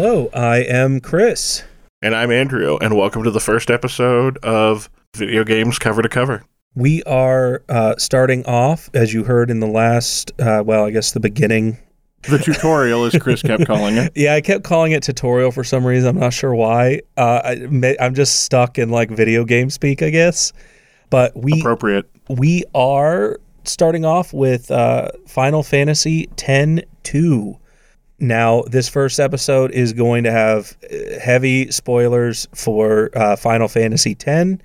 Hello, I am Chris. And I'm Andrew, and welcome to the first episode of Video Games Cover to Cover. We are uh, starting off, as you heard in the last, uh, well, I guess the beginning. The tutorial, as Chris kept calling it. Yeah, I kept calling it tutorial for some reason. I'm not sure why. Uh, I, I'm just stuck in like video game speak, I guess. But we Appropriate. we are starting off with uh, Final Fantasy X 2. Now, this first episode is going to have uh, heavy spoilers for uh, Final Fantasy X.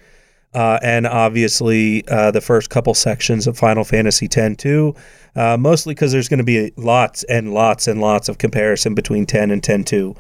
Uh, and obviously, uh, the first couple sections of Final Fantasy X too, uh, mostly because there's going to be lots and lots and lots of comparison between 10 and 10 2.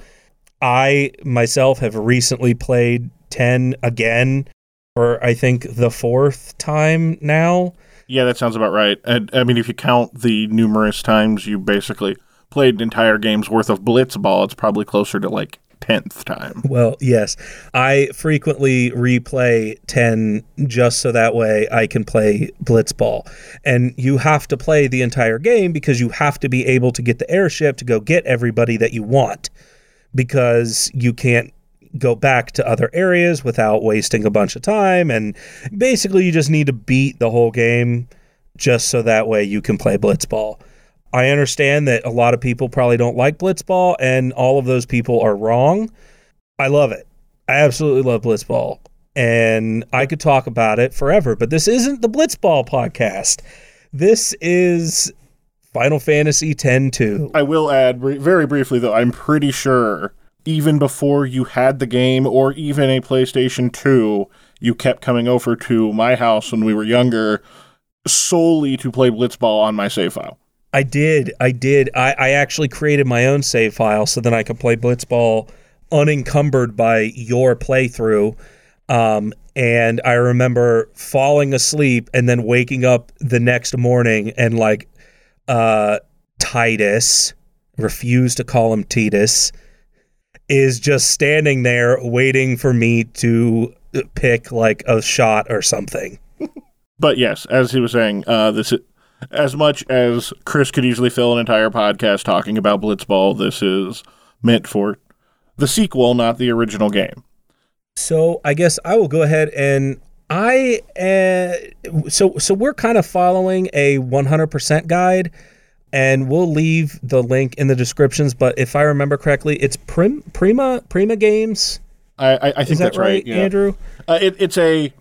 I myself have recently played 10 again for I think the fourth time now. Yeah, that sounds about right. And, I mean, if you count the numerous times you basically played entire game's worth of Blitzball, it's probably closer to like 10th time. Well, yes. I frequently replay 10 just so that way I can play Blitzball. And you have to play the entire game because you have to be able to get the airship to go get everybody that you want because you can't go back to other areas without wasting a bunch of time. And basically, you just need to beat the whole game just so that way you can play Blitzball. I understand that a lot of people probably don't like Blitzball, and all of those people are wrong. I love it. I absolutely love Blitzball. And I could talk about it forever, but this isn't the Blitzball podcast. This is Final Fantasy X 2. I will add very briefly, though, I'm pretty sure even before you had the game or even a PlayStation 2, you kept coming over to my house when we were younger solely to play Blitzball on my save file. I did. I did. I, I actually created my own save file so then I could play Blitzball unencumbered by your playthrough. Um, and I remember falling asleep and then waking up the next morning and like uh, Titus, refused to call him Titus, is just standing there waiting for me to pick like a shot or something. But yes, as he was saying, uh, this as much as Chris could easily fill an entire podcast talking about Blitzball, this is meant for the sequel, not the original game. So I guess I will go ahead and I uh, so so we're kind of following a 100% guide and we'll leave the link in the descriptions but if I remember correctly it's Prim, Prima Prima Games I, I, I think that that's right, right, yeah. Andrew? Uh, it, it's a.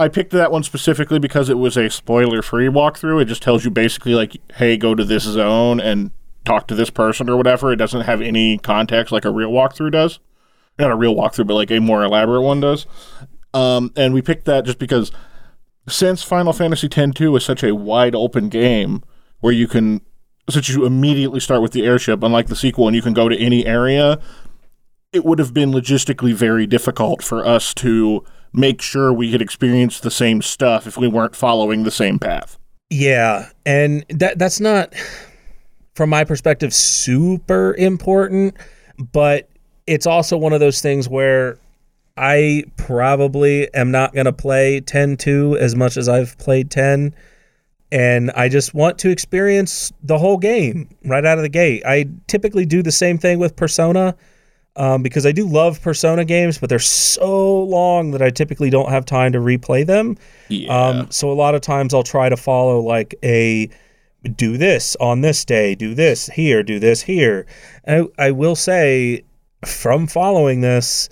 I picked that one specifically because it was a spoiler-free walkthrough. It just tells you basically like, "Hey, go to this zone and talk to this person or whatever." It doesn't have any context like a real walkthrough does. Not a real walkthrough, but like a more elaborate one does. Um, and we picked that just because since Final Fantasy X-2 is such a wide open game where you can, since you immediately start with the airship, unlike the sequel, and you can go to any area, it would have been logistically very difficult for us to make sure we could experience the same stuff if we weren't following the same path. Yeah, and that that's not from my perspective super important, but it's also one of those things where I probably am not going to play 10-2 as much as I've played 10 and I just want to experience the whole game right out of the gate. I typically do the same thing with Persona um, because I do love Persona games, but they're so long that I typically don't have time to replay them. Yeah. Um, so a lot of times I'll try to follow like a do this on this day, do this here, do this here. And I, I will say, from following this,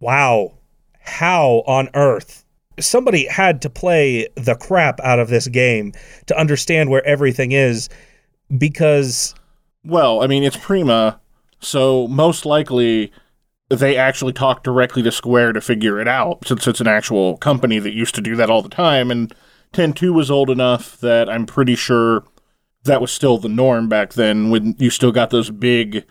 wow, how on earth somebody had to play the crap out of this game to understand where everything is because well, I mean, it's Prima, so most likely they actually talk directly to Square to figure it out, since it's an actual company that used to do that all the time. And 10.2 was old enough that I'm pretty sure that was still the norm back then when you still got those big,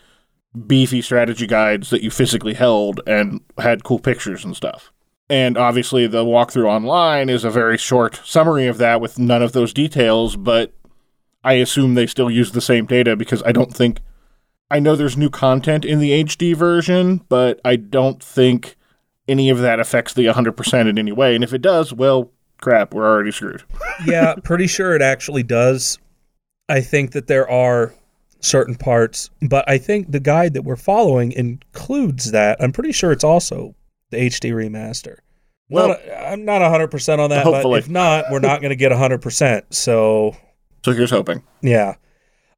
beefy strategy guides that you physically held and had cool pictures and stuff. And obviously, the walkthrough online is a very short summary of that with none of those details, but I assume they still use the same data because I don't think. I know there's new content in the HD version, but I don't think any of that affects the 100% in any way. And if it does, well, crap, we're already screwed. yeah, pretty sure it actually does. I think that there are certain parts, but I think the guide that we're following includes that. I'm pretty sure it's also the HD remaster. Well- not, I'm not 100% on that, Hopefully. but if not, we're not going to get 100%. So, So here's hoping. yeah.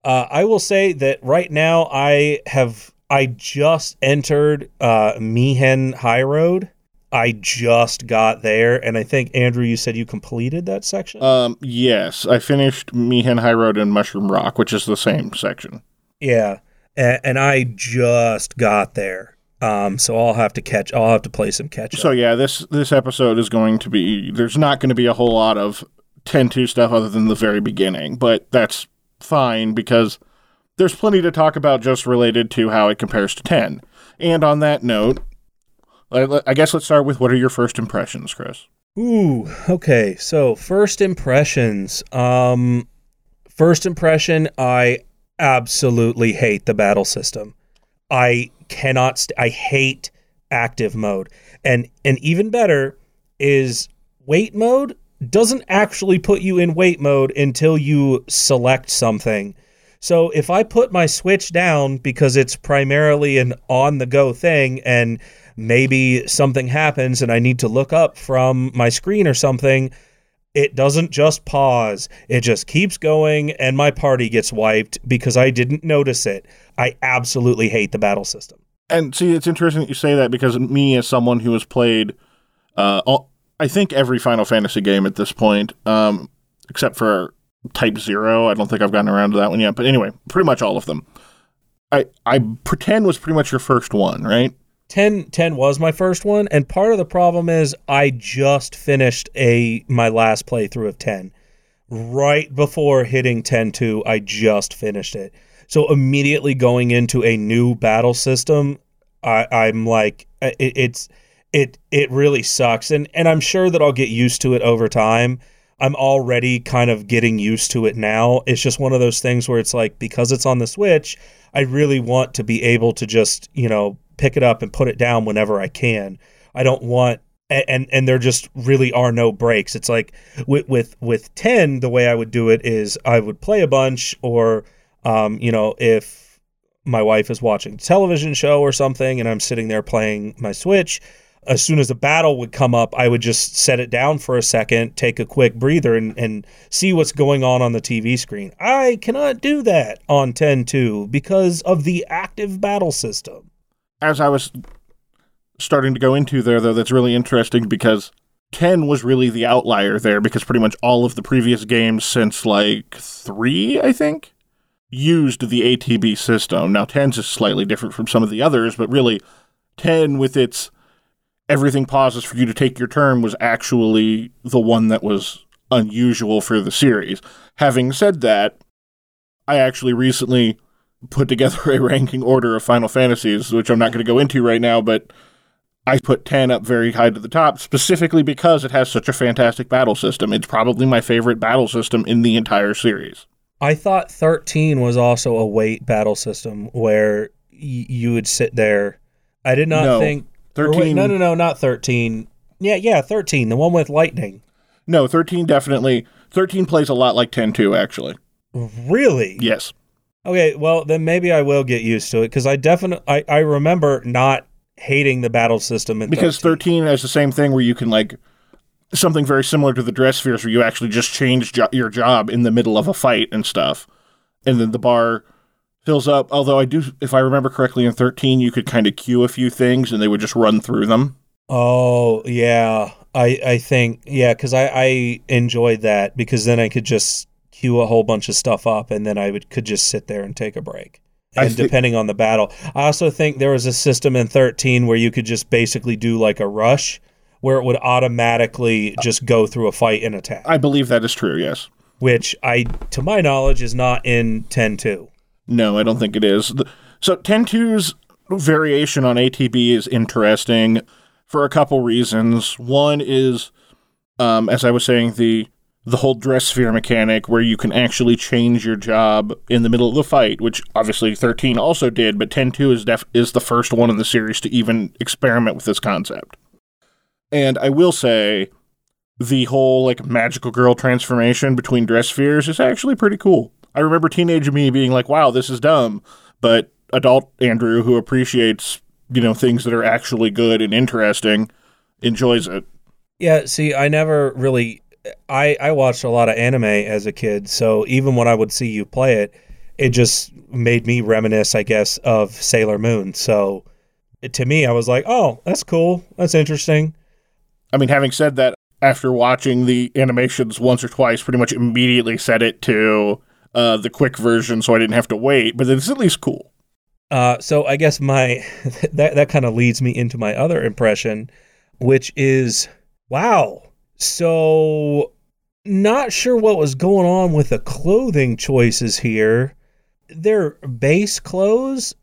Uh, I will say that right now I have I just entered uh, Mi'ihen Highroad. I just got there, and I think Andrew, you said you completed that section. Um, yes, I finished Mi'ihen Highroad and Mushroom Rock, which is the same section. yeah, and, and I just got there. Um, so I'll have to catch. I'll have to play some catch up. So yeah, this this episode is going to be. There's not going to be a whole lot of 10-2 stuff other than the very beginning, but that's fine because there's plenty to talk about just related to how it compares to 10. And on that note, I, guess let's start with what are your first impressions, Chris? Ooh, okay. So first impressions. Um, first impression, I absolutely hate the battle system. I cannot. St- I hate active mode, and and even better is wait mode doesn't actually put you in wait mode until you select something. So if I put my switch down because it's primarily an on the go thing and maybe something happens and I need to look up from my screen or something, it doesn't just pause. It just keeps going and my party gets wiped because I didn't notice it. I absolutely hate the battle system. And see, it's interesting that you say that because me, as someone who has played, uh, all, I think every Final Fantasy game at this point, um, except for Type Zero, I don't think I've gotten around to that one yet. But anyway, pretty much all of them. I I pretend was pretty much your first one, right? 10, 10 was my first one and part of the problem is I just finished a my last playthrough of 10. Right before hitting 10-2, I just finished it. So immediately going into a new battle system, I, I'm like it, it's it it really sucks and and I'm sure that I'll get used to it over time. I'm already kind of getting used to it now. It's just one of those things where it's like because it's on the Switch, I really want to be able to just, you know, pick it up and put it down whenever I can. I don't want and and there just really are no breaks. It's like with with with 10 the way I would do it is I would play a bunch or um, you know, if my wife is watching a television show or something and I'm sitting there playing my Switch, as soon as a battle would come up, I would just set it down for a second, take a quick breather, and, and see what's going on on the TV screen. I cannot do that on 10.2 because of the active battle system. As I was starting to go into there, though, that's really interesting because 10 was really the outlier there because pretty much all of the previous games since like three, I think, used the ATB system. Now, 10's is slightly different from some of the others, but really, 10 with its everything pauses for you to take your turn was actually the one that was unusual for the series. Having said that, I actually recently put together a ranking order of Final Fantasies, which I'm not going to go into right now, but I put 10 up very high to the top specifically because it has such a fantastic battle system. It's probably my favorite battle system in the entire series. I thought 13 was also a wait battle system where y- you would sit there. I did not No, think. 13 wait, no, no, no, not 13. Yeah, yeah, 13, the one with lightning. No, 13 definitely 13 plays a lot like 10 too actually. Really? Yes. Okay, well then maybe I will get used to it because I definitely I, I remember not hating the battle system in Because 13. 13 has the same thing where you can like something very similar to the dress spheres where you actually just change jo- your job in the middle of a fight and stuff. And then the bar fills up. Although I do if I remember correctly in 13 you could kind of queue a few things and they would just run through them. Oh yeah, I I think yeah because I I enjoyed that because then I could just queue a whole bunch of stuff up and then I would could just sit there and take a break. And thi- depending on the battle, I also think there was a system in 13 where you could just basically do like a rush, where it would automatically just go through a fight and attack, I believe that is true, yes. which I, to my knowledge, is not in 10.2. No, I don't think it is. So 10-2's variation on ATB is interesting for a couple reasons. One is, um, as I was saying, the the whole dress sphere mechanic where you can actually change your job in the middle of the fight, which obviously 13 also did, but 10-2 is def- is the first one in the series to even experiment with this concept. And I will say the whole like magical girl transformation between dress spheres is actually pretty cool. I remember teenage me being like, "Wow, this is dumb," but adult Andrew, who appreciates you know things that are actually good and interesting, enjoys it. Yeah, see, I never really I I watched a lot of anime as a kid, so even when I would see you play it, it just made me reminisce, I guess, of Sailor Moon. So it, to me, I was like, "Oh, that's cool. That's interesting." I mean, having said that, after watching the animations once or twice, pretty much immediately set it to uh, the quick version, so I didn't have to wait. But it's at least cool. Uh, so I guess my that that kind of leads me into my other impression, which is wow. So not sure what was going on with the clothing choices here. Their base clothes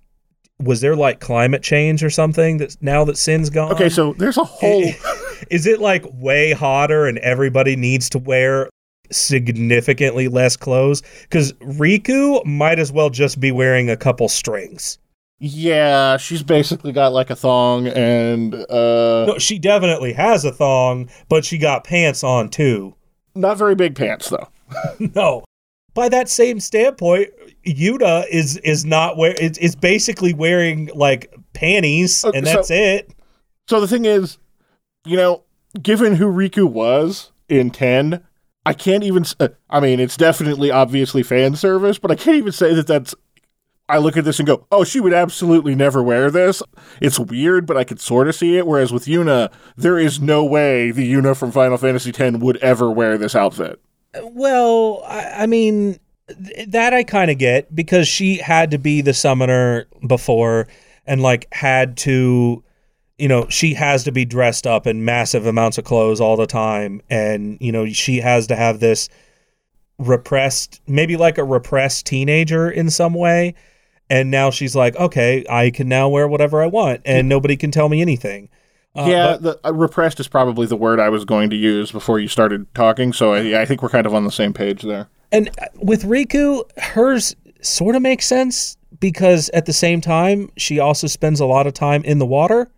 was there like climate change or something that now that Sin's gone? Okay, so there's a whole. is it like way hotter and everybody needs to wear significantly less clothes? Because Rikku might as well just be wearing a couple strings. Yeah, she's basically got like a thong and uh No, she definitely has a thong, but she got pants on too. not very big pants though. no. By that same standpoint, Yuna is is not wear it's, it's basically wearing like panties Okay, and so- that's it. So the thing is, you know, given who Rikku was in 10, I can't even uh, I mean, it's definitely obviously fan service, but I can't even say that that's I look at this and go, "Oh, she would absolutely never wear this." It's weird, but I could sort of see it whereas with Yuna, there is no way the Yuna from Final Fantasy X would ever wear this outfit. Well, I, I mean, th- that I kind of get because she had to be the summoner before and like had to, you know, she has to be dressed up in massive amounts of clothes all the time. And, you know, she has to have this repressed, maybe like a repressed teenager in some way. And now she's like, okay, I can now wear whatever I want and nobody can tell me anything. Uh, yeah, but- the, uh, repressed is probably the word I was going to use before you started talking, so I, I think we're kind of on the same page there. And uh, with Rikku, hers sort of makes sense because at the same time, she also spends a lot of time in the water.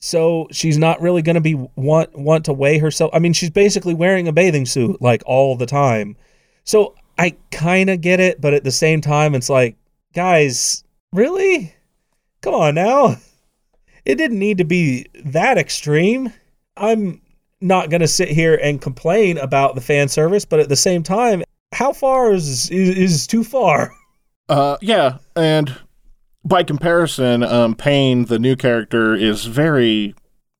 So she's not really going to be want want to weigh herself. I mean, she's basically wearing a bathing suit like all the time. So I kind of get it, but at the same time, it's like, guys, really? Come on now. It didn't need to be that extreme. I'm not going to sit here and complain about the fan service, but at the same time, how far is is, is too far? Uh, yeah, and by comparison, um, Paine, the new character, is very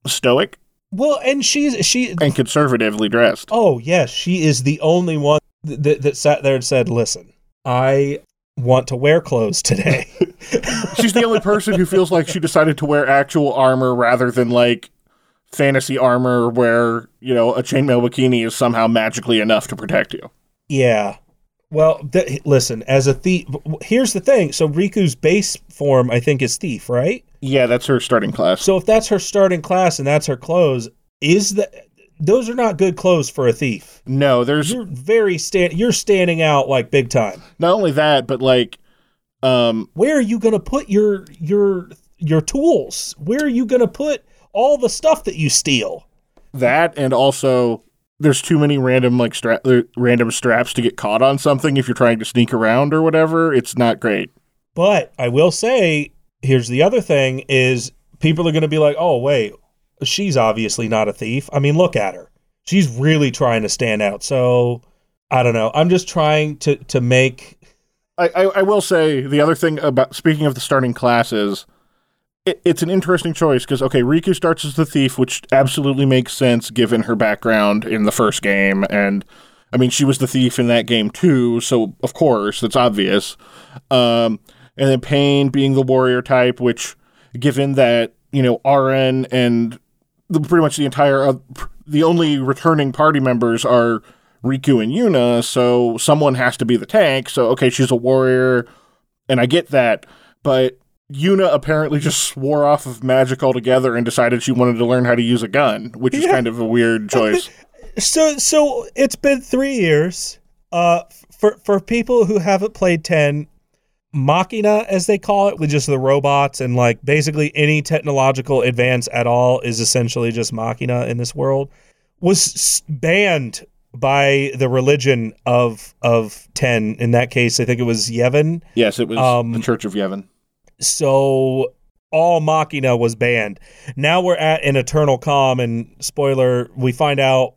stoic Well, and she's she. and conservatively dressed. Oh yes, she is the only one th- that that sat there and said, "Listen, I want to wear clothes today." She's the only person who feels like she decided to wear actual armor rather than like fantasy armor where, you know, a chainmail bikini is somehow magically enough to protect you. yeah. Well, th- listen, as a thief, here's the thing. So Rikku's base form, I think, is thief, right? Yeah, that's her starting class. So if that's her starting class and that's her clothes, is that those are not good clothes for a thief? No, there's You're very stand. You're standing out like big time. not only that, but like um where are you going to put your your your tools where are you going to put all the stuff that you steal that and also there's too many random like stra- uh, random straps to get caught on something if you're trying to sneak around or whatever. It's not great. but i will say here's the other thing is people are going to be like oh wait she's obviously not a thief i mean look at her she's really trying to stand out so i don't know i'm just trying to to make I, I, I will say the other thing about speaking of the starting classes, it, it's an interesting choice because okay, Rikku starts as the thief, which absolutely makes sense given her background in the first game, and I mean she was the thief in that game too, so of course it's obvious. Um, and then Paine being the warrior type, which given that you know Auron and the, pretty much the entire uh, the only returning party members are Rikku and Yuna, so someone has to be the tank. So okay, she's a warrior, and I get that, but Yuna apparently just swore off of magic altogether and decided she wanted to learn how to use a gun, which is Yeah. kind of a weird choice. so so it's been three years uh for for people who haven't played 10 machina as they call it with just the robots and like basically any technological advance at all is essentially just machina in this world was banned by the religion of of 10 in that case i think it was yevon Yes, it was Um, the Church of Yevon. So all machina was banned now we're at an eternal calm and spoiler we find out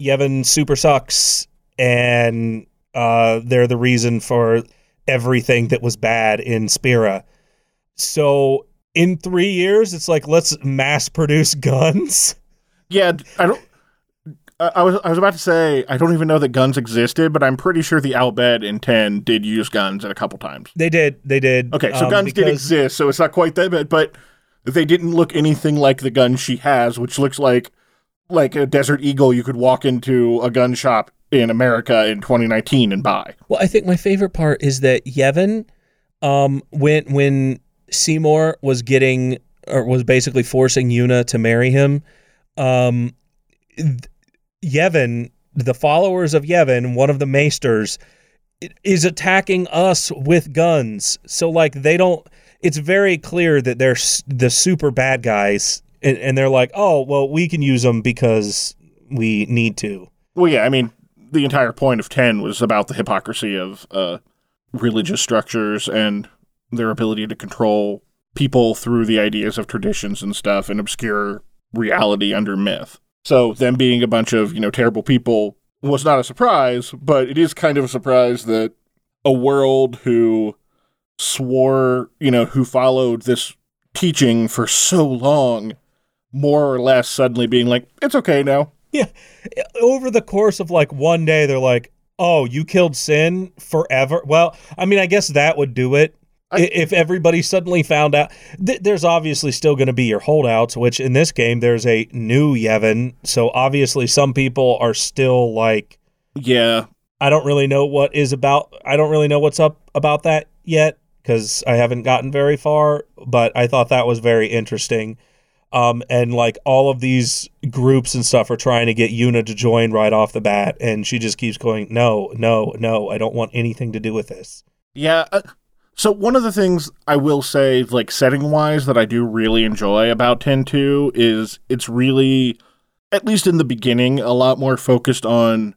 yevon super sucks and uh they're the reason for everything that was bad in spira so in three years it's like let's mass produce guns Yeah, I don't. I I was I was about to say I don't even know that guns existed, but I'm pretty sure the Al Bhed in ten did use guns at a couple times. they did they did Okay, so um, guns did exist, so it's not quite that bad, but they didn't look anything like the gun she has, which looks like like a Desert Eagle you could walk into a gun shop in America in 2019 and buy. Well, I think my favorite part is that Yevon, um, when when Seymour was getting or was basically forcing Yuna to marry him, um, Yevon, the followers of Yevon, one of the maesters, is attacking us with guns. So like they don't. It's very clear that they're the super bad guys, and, and they're like, oh well, we can use them because we need to. Well, yeah, I mean, the entire point of 10 was about the hypocrisy of uh, religious structures and their ability to control people through the ideas of traditions and stuff and obscure reality under myth. So, them being a bunch of, you know, terrible people was not a surprise, but it is kind of a surprise that a world who swore, you know, who followed this teaching for so long, more or less suddenly being like, it's okay now. Yeah. Over the course of like one day they're like oh you killed sin forever well i mean i guess that would do it I- if everybody suddenly found out th- there's obviously still going to be your holdouts which in this game there's a new yevon so obviously some people are still like Yeah, i don't really know what is about i don't really know what's up about that yet because i haven't gotten very far but i thought that was very interesting um, and like all of these groups and stuff are trying to get Yuna to join right off the bat, and she just keeps going, "No, no, no, I don't want anything to do with this." Yeah. Uh, so one of the things I will say, like setting wise, that I do really enjoy about 10.2 is it's really, at least in the beginning, a lot more focused on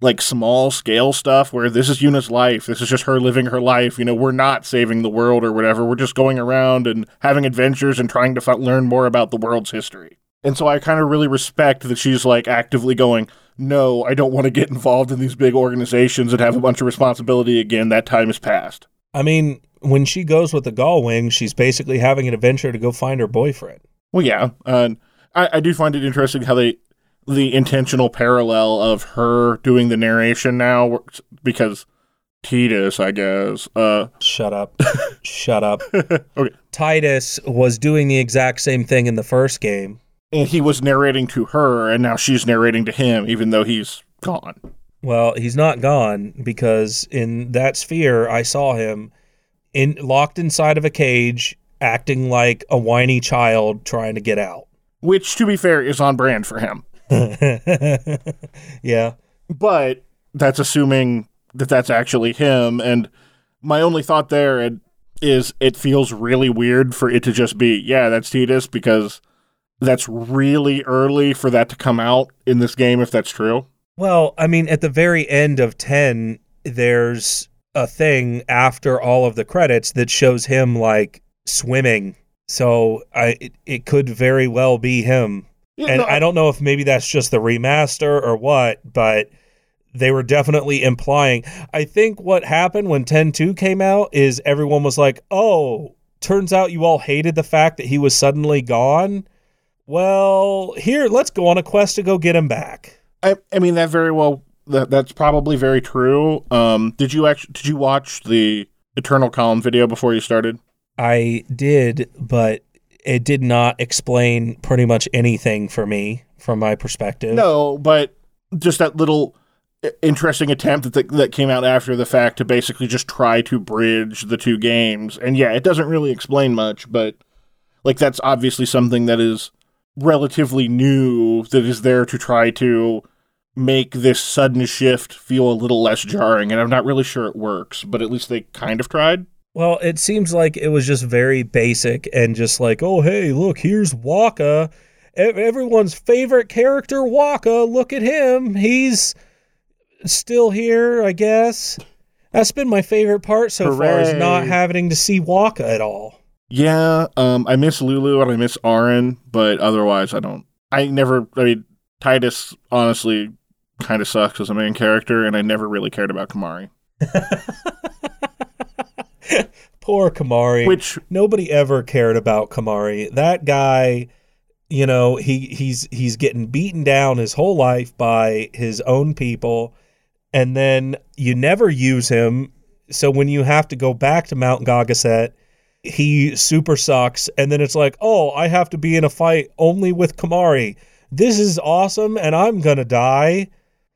like small scale stuff where this is Yuna's life. This is just her living her life. You know, we're not saving the world or whatever. We're just going around and having adventures and trying to f- learn more about the world's history. And so I kind of really respect that she's like actively going, no, I don't want to get involved in these big organizations and have a bunch of responsibility again. That time is past. I mean, when she goes with the Gullwing, she's basically having an adventure to go find her boyfriend. Well, yeah, and I, I do find it interesting how they the intentional parallel of her doing the narration now works because Titus, I guess. Uh, Shut up, shut up. okay, Titus was doing the exact same thing in the first game. and he was narrating to her, and now she's narrating to him, even though he's gone. Well, he's not gone because in that sphere, I saw him in locked inside of a cage, acting like a whiny child trying to get out. Which, to be fair, is on brand for him. yeah. But that's assuming that that's actually him. And my only thought there is it feels really weird for it to just be, yeah, that's Titus, because that's really early for that to come out in this game, if that's true. Well, I mean, at the very end of 10, there's a thing after all of the credits that shows him like swimming. So I it, it could very well be him. Yeah, and no, I don't know if maybe that's just the remaster or what, but they were definitely implying. I think what happened when 10.2 came out is everyone was like, oh, turns out you all hated the fact that he was suddenly gone. Well, here, let's go on a quest to go get him back. I, I mean that very well. That that's probably very true. Um, did you actually did you watch the Eternal Calm video before you started? I did, but it did not explain pretty much anything for me from my perspective. No, but just that little interesting attempt that that came out after the fact to basically just try to bridge the two games. And yeah, it doesn't really explain much, but like that's obviously something that is relatively new that is there to try to make this sudden shift feel a little less jarring and I'm not really sure it works, but at least they kind of tried. Well, it seems like it was just very basic and just like, oh, hey, look, here's Wakka, everyone's favorite character, Wakka. Look at him. He's still here, I guess. That's been my favorite part so far is not having to see Wakka at all. Yeah, um, I miss Lulu and I miss Auron, but otherwise, I don't. I never. I mean, Titus honestly kind of sucks as a main character, and I never really cared about Kimahri. Poor Kimahri. Which nobody ever cared about Kimahri. That guy, you know, he he's he's getting beaten down his whole life by his own people, and then you never use him. So when you have to go back to Mount Gagazet, he super sucks, and then it's like, oh, I have to be in a fight only with Kimahri. This is awesome, and I'm gonna die.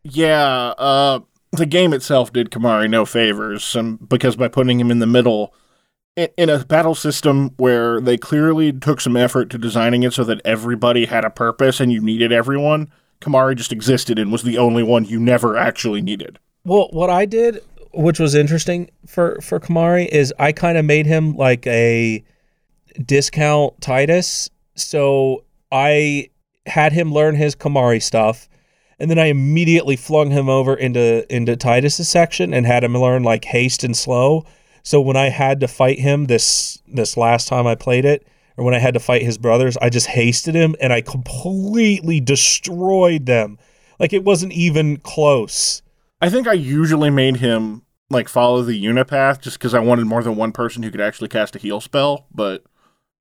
Yeah, uh, the game itself did Kimahri no favors, um, because by putting him in the middle, in, in a battle system where they clearly took some effort to designing it so that everybody had a purpose and you needed everyone, Kimahri just existed and was the only one you never actually needed. Well, what I did, which was interesting for for Kimahri, is I kind of made him like a discount Titus. So I had him learn his Kimahri stuff, and then I immediately flung him over into into Titus's section and had him learn like haste and slow. So when I had to fight him this this last time I played it, or when I had to fight his brothers, I just hasted him and I completely destroyed them. Like it wasn't even close. I think I usually made him like follow the unipath just because I wanted more than one person who could actually cast a heal spell, but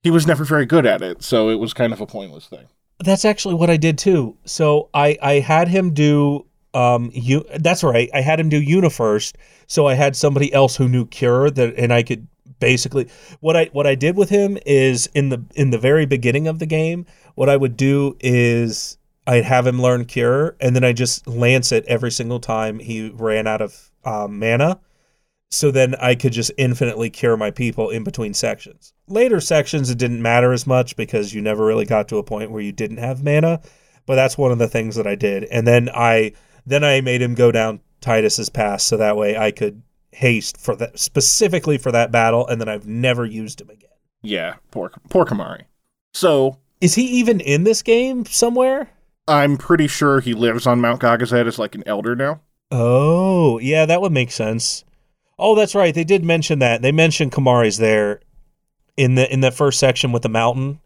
he was never very good at it, so it was kind of a pointless thing. That's actually what I did too. So I I had him do um you that's right. I had him do Yuna first. So I had somebody else who knew Cure that and I could basically what I what I did with him is in the in the very beginning of the game, what I would do is I'd have him learn Cure and then I just lance it every single time he ran out of um, mana. So then I could just infinitely cure my people in between sections. Later sections, it didn't matter as much because you never really got to a point where you didn't have mana. But that's one of the things that I did. And then I then I made him go down Titus's pass so that way I could haste for that specifically for that battle, and then I've never used him again. Yeah, poor poor Kimahri. So Is he even in this game somewhere? I'm pretty sure he lives on Mount Gagazet as like an elder now. Oh, yeah, that would make sense. Oh, that's right. They did mention that. They mentioned Kimahri's there in the in the first section with the mountain.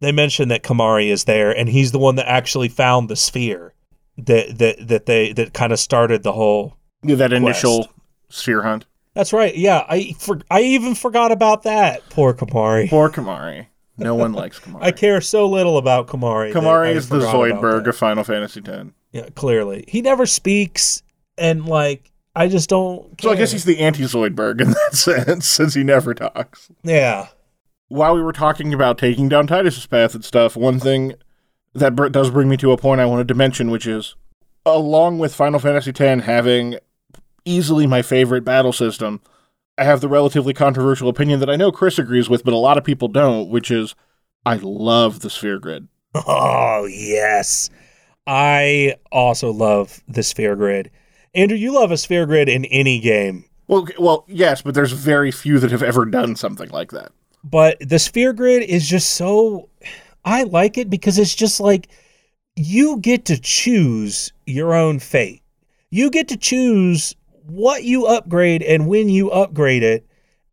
They mentioned that Kimahri is there, and he's the one that actually found the sphere that that that they that kind of started the whole. Yeah, that initial sphere hunt. That's right. Yeah, I for, I even forgot about that. Poor Kimahri. Poor Kimahri. No one likes Kimahri. I care so little about Kimahri. Kimahri is the Zoidberg of Final Fantasy X. Yeah, clearly he never speaks, and like I just don't. So I guess he's the anti-Zoidberg in that sense, since he never talks. yeah. While we were talking about taking down Titus's path and stuff, one thing that br- does bring me to a point I wanted to mention, which is, along with Final Fantasy X having easily my favorite battle system, I have the relatively controversial opinion that I know Chris agrees with, but a lot of people don't, which is, I love the sphere grid. Oh yes, I also love the sphere grid. Andrew, you love a sphere grid in any game, Well, well, yes, but there's very few that have ever done something like that. but the sphere grid is just so. I like it because it's just like you get to choose your own fate. You get to choose what you upgrade and when you upgrade it.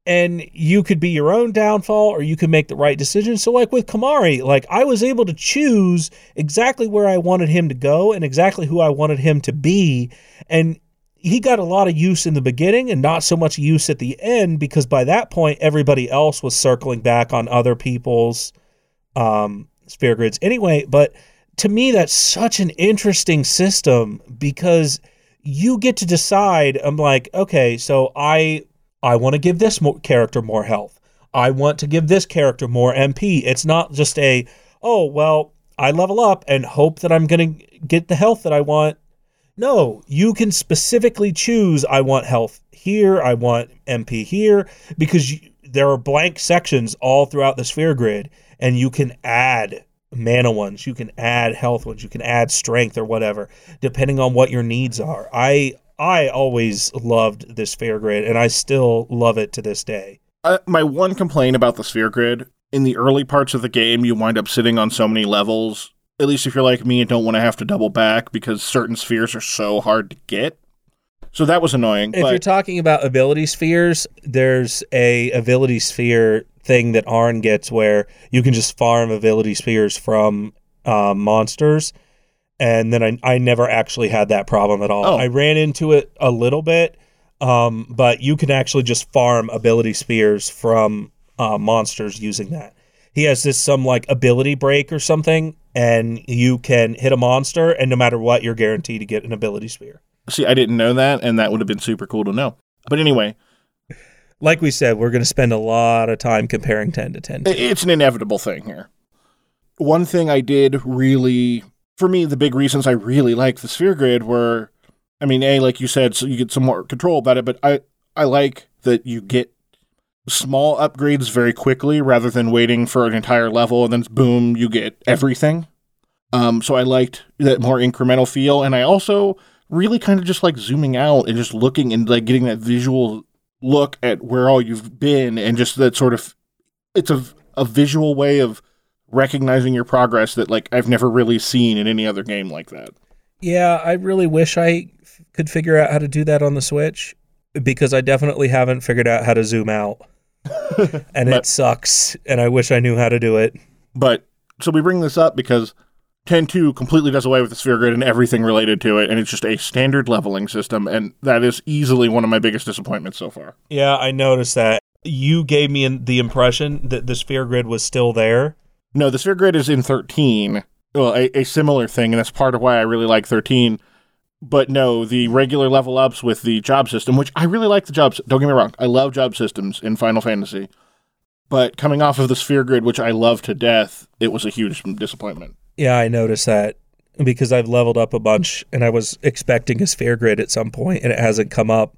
And you could be your own downfall or you could make the right decision. So, like with Kimahri, like I was able to choose exactly where I wanted him to go and exactly who I wanted him to be. And he got a lot of use in the beginning and not so much use at the end because by that point everybody else was circling back on other people's um, sphere grids anyway. But to me, that's such an interesting system because you get to decide. I'm like, okay, so I I want to give this mo- character more health. I want to give this character more MP. It's not just a oh well, I level up and hope that I'm going to get the health that I want. No, you can specifically choose I want health here, I want MP here because you, there are blank sections all throughout the sphere grid and you can add mana ones, you can add health ones, you can add strength or whatever depending on what your needs are. I I always loved this sphere grid and I still love it to this day. Uh, my one complaint about the sphere grid in the early parts of the game, you wind up sitting on so many levels. At least if you're like me and don't want to have to double back because certain spheres are so hard to get. So that was annoying. If you're talking about ability spheres, there's a ability sphere thing that Auron gets where you can just farm ability spheres from um, monsters, and then I I never actually had that problem at all. Oh. I ran into it a little bit, um, but you can actually just farm ability spheres from uh, monsters using that. He has this some like ability break or something, and you can hit a monster, and no matter what, you're guaranteed to get an ability sphere. see, I didn't know that, and that would have been super cool to know. But anyway, like we said, we're going to spend a lot of time comparing 10 to 10. it's an inevitable thing here. One thing I did really, for me, the big reasons I really like the sphere grid were, I mean, a like you said, so you get some more control about it, but I I like that you get small upgrades very quickly rather than waiting for an entire level and then boom, you get everything. Um, so I liked that more incremental feel, and I also really kind of just like zooming out and just looking and like getting that visual look at where all you've been, and just that sort of it's a a visual way of recognizing your progress that like I've never really seen in any other game like that. Yeah, I really wish I f- could figure out how to do that on the Switch because I definitely haven't figured out how to zoom out. and it sucks, and I wish I knew how to do it. But so we bring this up because 10.2 completely does away with the sphere grid and everything related to it, and it's just a standard leveling system, and that is easily one of my biggest disappointments so far. Yeah, I noticed that. You gave me the impression that the sphere grid was still there. No, the sphere grid is in 13. Well, a, a similar thing, and that's part of why I really like 13. But no, the regular level ups with the job system, which I really like the jobs. Don't get me wrong, I love job systems in Final Fantasy. But coming off of the sphere grid, which I love to death, it was a huge disappointment. Yeah, I noticed that because I've leveled up a bunch and I was expecting a sphere grid at some point and it hasn't come up.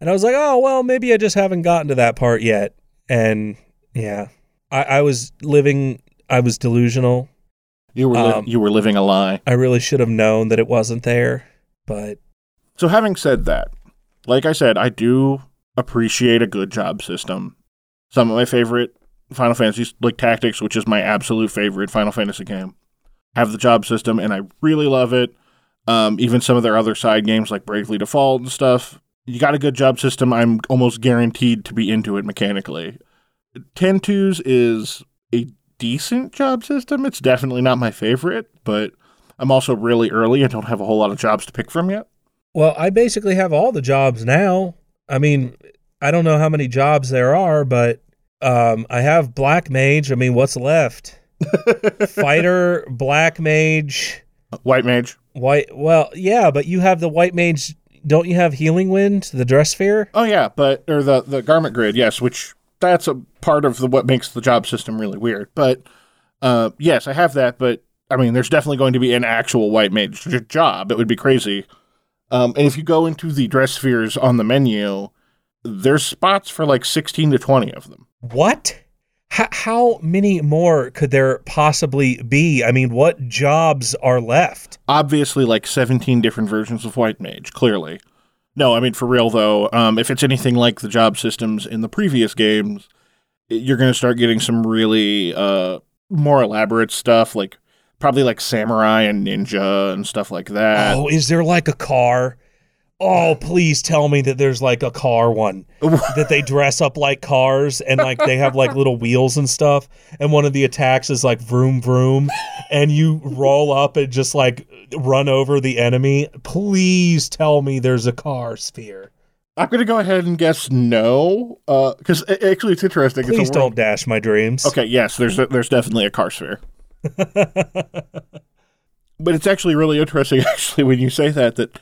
And I was like, oh, well, maybe I just haven't gotten to that part yet. And yeah, I, I was living, I was delusional. You were li- Um, you were living a lie. I really should have known that it wasn't there. But So, having said that, like I said, I do appreciate a good job system. Some of my favorite Final Fantasy, like Tactics, which is my absolute favorite Final Fantasy game, have the job system, and I really love it. Um, even some of their other side games, like Bravely Default and stuff, you got a good job system. I'm almost guaranteed to be into it mechanically. 10-2's is a decent job system. It's definitely not my favorite, but I'm also really early. I don't have a whole lot of jobs to pick from yet. well, I basically have all the jobs now. I mean, I don't know how many jobs there are, but um, I have Black Mage. I mean, what's left? Fighter, Black Mage, White Mage. White. Well, yeah, but you have the White Mage. Don't you have Healing Wind, the Dress Sphere? Oh yeah, but or the the garment grid, yes, which that's a part of the what makes the job system really weird. But uh, yes, I have that. But I mean, there's definitely going to be an actual white mage job. It would be crazy. Um, and if you go into the dress spheres on the menu, there's spots for like 16 to 20 of them. What? H- how many more could there possibly be? I mean, what jobs are left? Obviously, like 17 different versions of white mage. Clearly, no. I mean, for real though, um, if it's anything like the job systems in the previous games, you're going to start getting some really uh, more elaborate stuff, like probably like samurai and ninja and stuff like that. oh, is there like a car? Oh, please tell me that there's like a car one that they dress up like cars and like they have like little wheels and stuff. And one of the attacks is like vroom vroom, and you roll up and just like run over the enemy. Please tell me there's a car sphere. I'm going to go ahead and guess no, uh, because actually it's interesting. Please it's don't world- dash my dreams. Okay, yes, there's there's definitely a car sphere. but it's actually really interesting, actually, when you say that that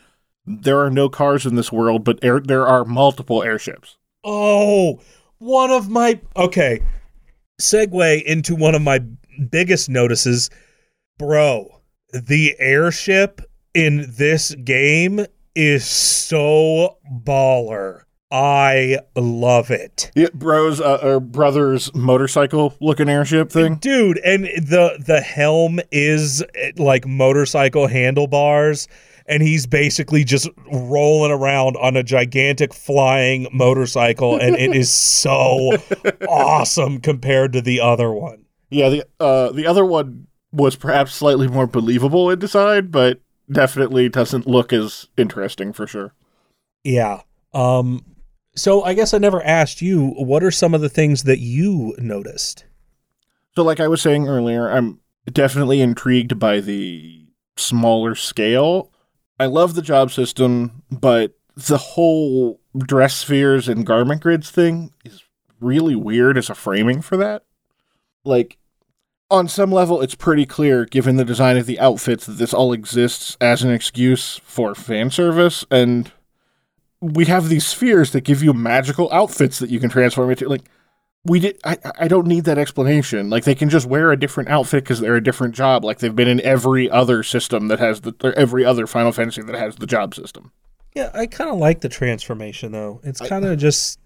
there are no cars in this world, but air, there are multiple airships. Oh, one of my okay. Segue into one of my biggest notices, bro. The airship in this game is so baller. I love it. Yeah, bros, uh, or brothers, motorcycle looking airship thing. Dude, and the the helm is eh, like motorcycle handlebars and he's basically just rolling around on a gigantic flying motorcycle and it is so awesome compared to the other one. Yeah, the uh, the other one was perhaps slightly more believable in design, but definitely doesn't look as interesting for sure. Yeah. Um so I guess I never asked you what are some of the things that you noticed? So, like I was saying earlier, I'm definitely intrigued by the smaller scale. I love the job system, but the whole dress spheres and garment grids thing is really weird as a framing for that. Like, on some level, it's pretty clear, given the design of the outfits, that this all exists as an excuse for fan service, and we have these spheres that give you magical outfits that you can transform into. Like, we did. I, I don't need that explanation. Like, they can just wear a different outfit because they're a different job, like they've been in every other system that has the, or every other Final Fantasy that has the job system. Yeah, I kind of like the transformation though. It's kind of just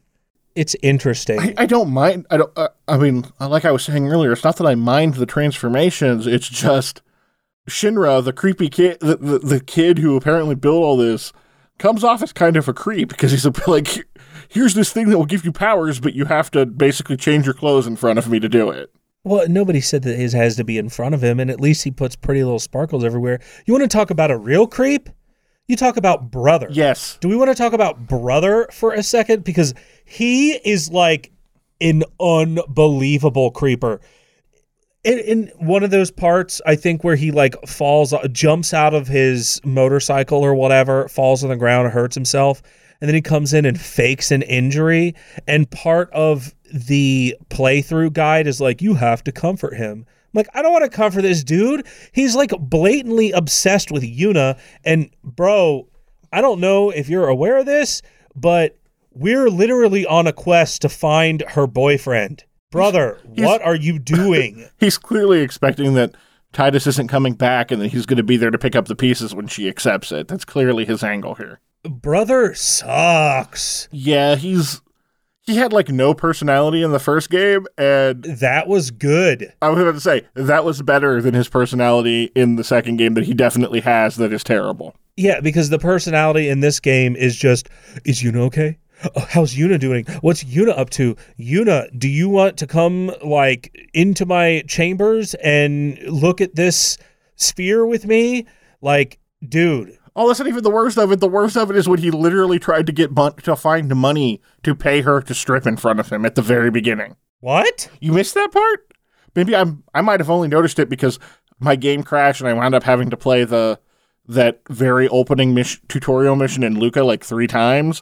it's interesting. I, I don't mind. I don't. Uh, I mean, like I was saying earlier, it's not that I mind the transformations. It's just Shinra, the creepy kid, the, the, the kid who apparently built all this, comes off as kind of a creep because he's a, like, here's this thing that will give you powers, but you have to basically change your clothes in front of me to do it. well, nobody said that his has to be in front of him, and at least he puts pretty little sparkles everywhere. You want to talk about a real creep? You talk about brother. Yes. Do we want to talk about brother for a second? Because he is like an unbelievable creeper. In, in one of those parts, I think where he like falls, uh, jumps out of his motorcycle or whatever, falls on the ground, hurts himself, and then he comes in and fakes an injury. And part of the playthrough guide is like, you have to comfort him. I'm like, I don't want to comfort this dude. He's like blatantly obsessed with Yuna. And bro, I don't know if you're aware of this, but we're literally on a quest to find her boyfriend. Brother, what are you doing? He's clearly expecting that Tidus isn't coming back and that he's going to be there to pick up the pieces when she accepts it. That's clearly his angle here. Brother sucks. Yeah, he's he had like no personality in the first game, and That was good. I was about to say that was better than his personality in the second game that he definitely has. That is terrible. Yeah, because the personality in this game is just, is Yuna okay? Oh, how's Yuna doing? What's Yuna up to? Yuna, do you want to come like into my chambers and look at this sphere with me? Like, dude, Oh, that's not even the worst of it. The worst of it is when he literally tried to get mon- to find money to pay her to strip in front of him at the very beginning. what? You missed that part? Maybe I'm I might have only noticed it because my game crashed and I wound up having to play the that very opening mission, tutorial mission in Luca like three times.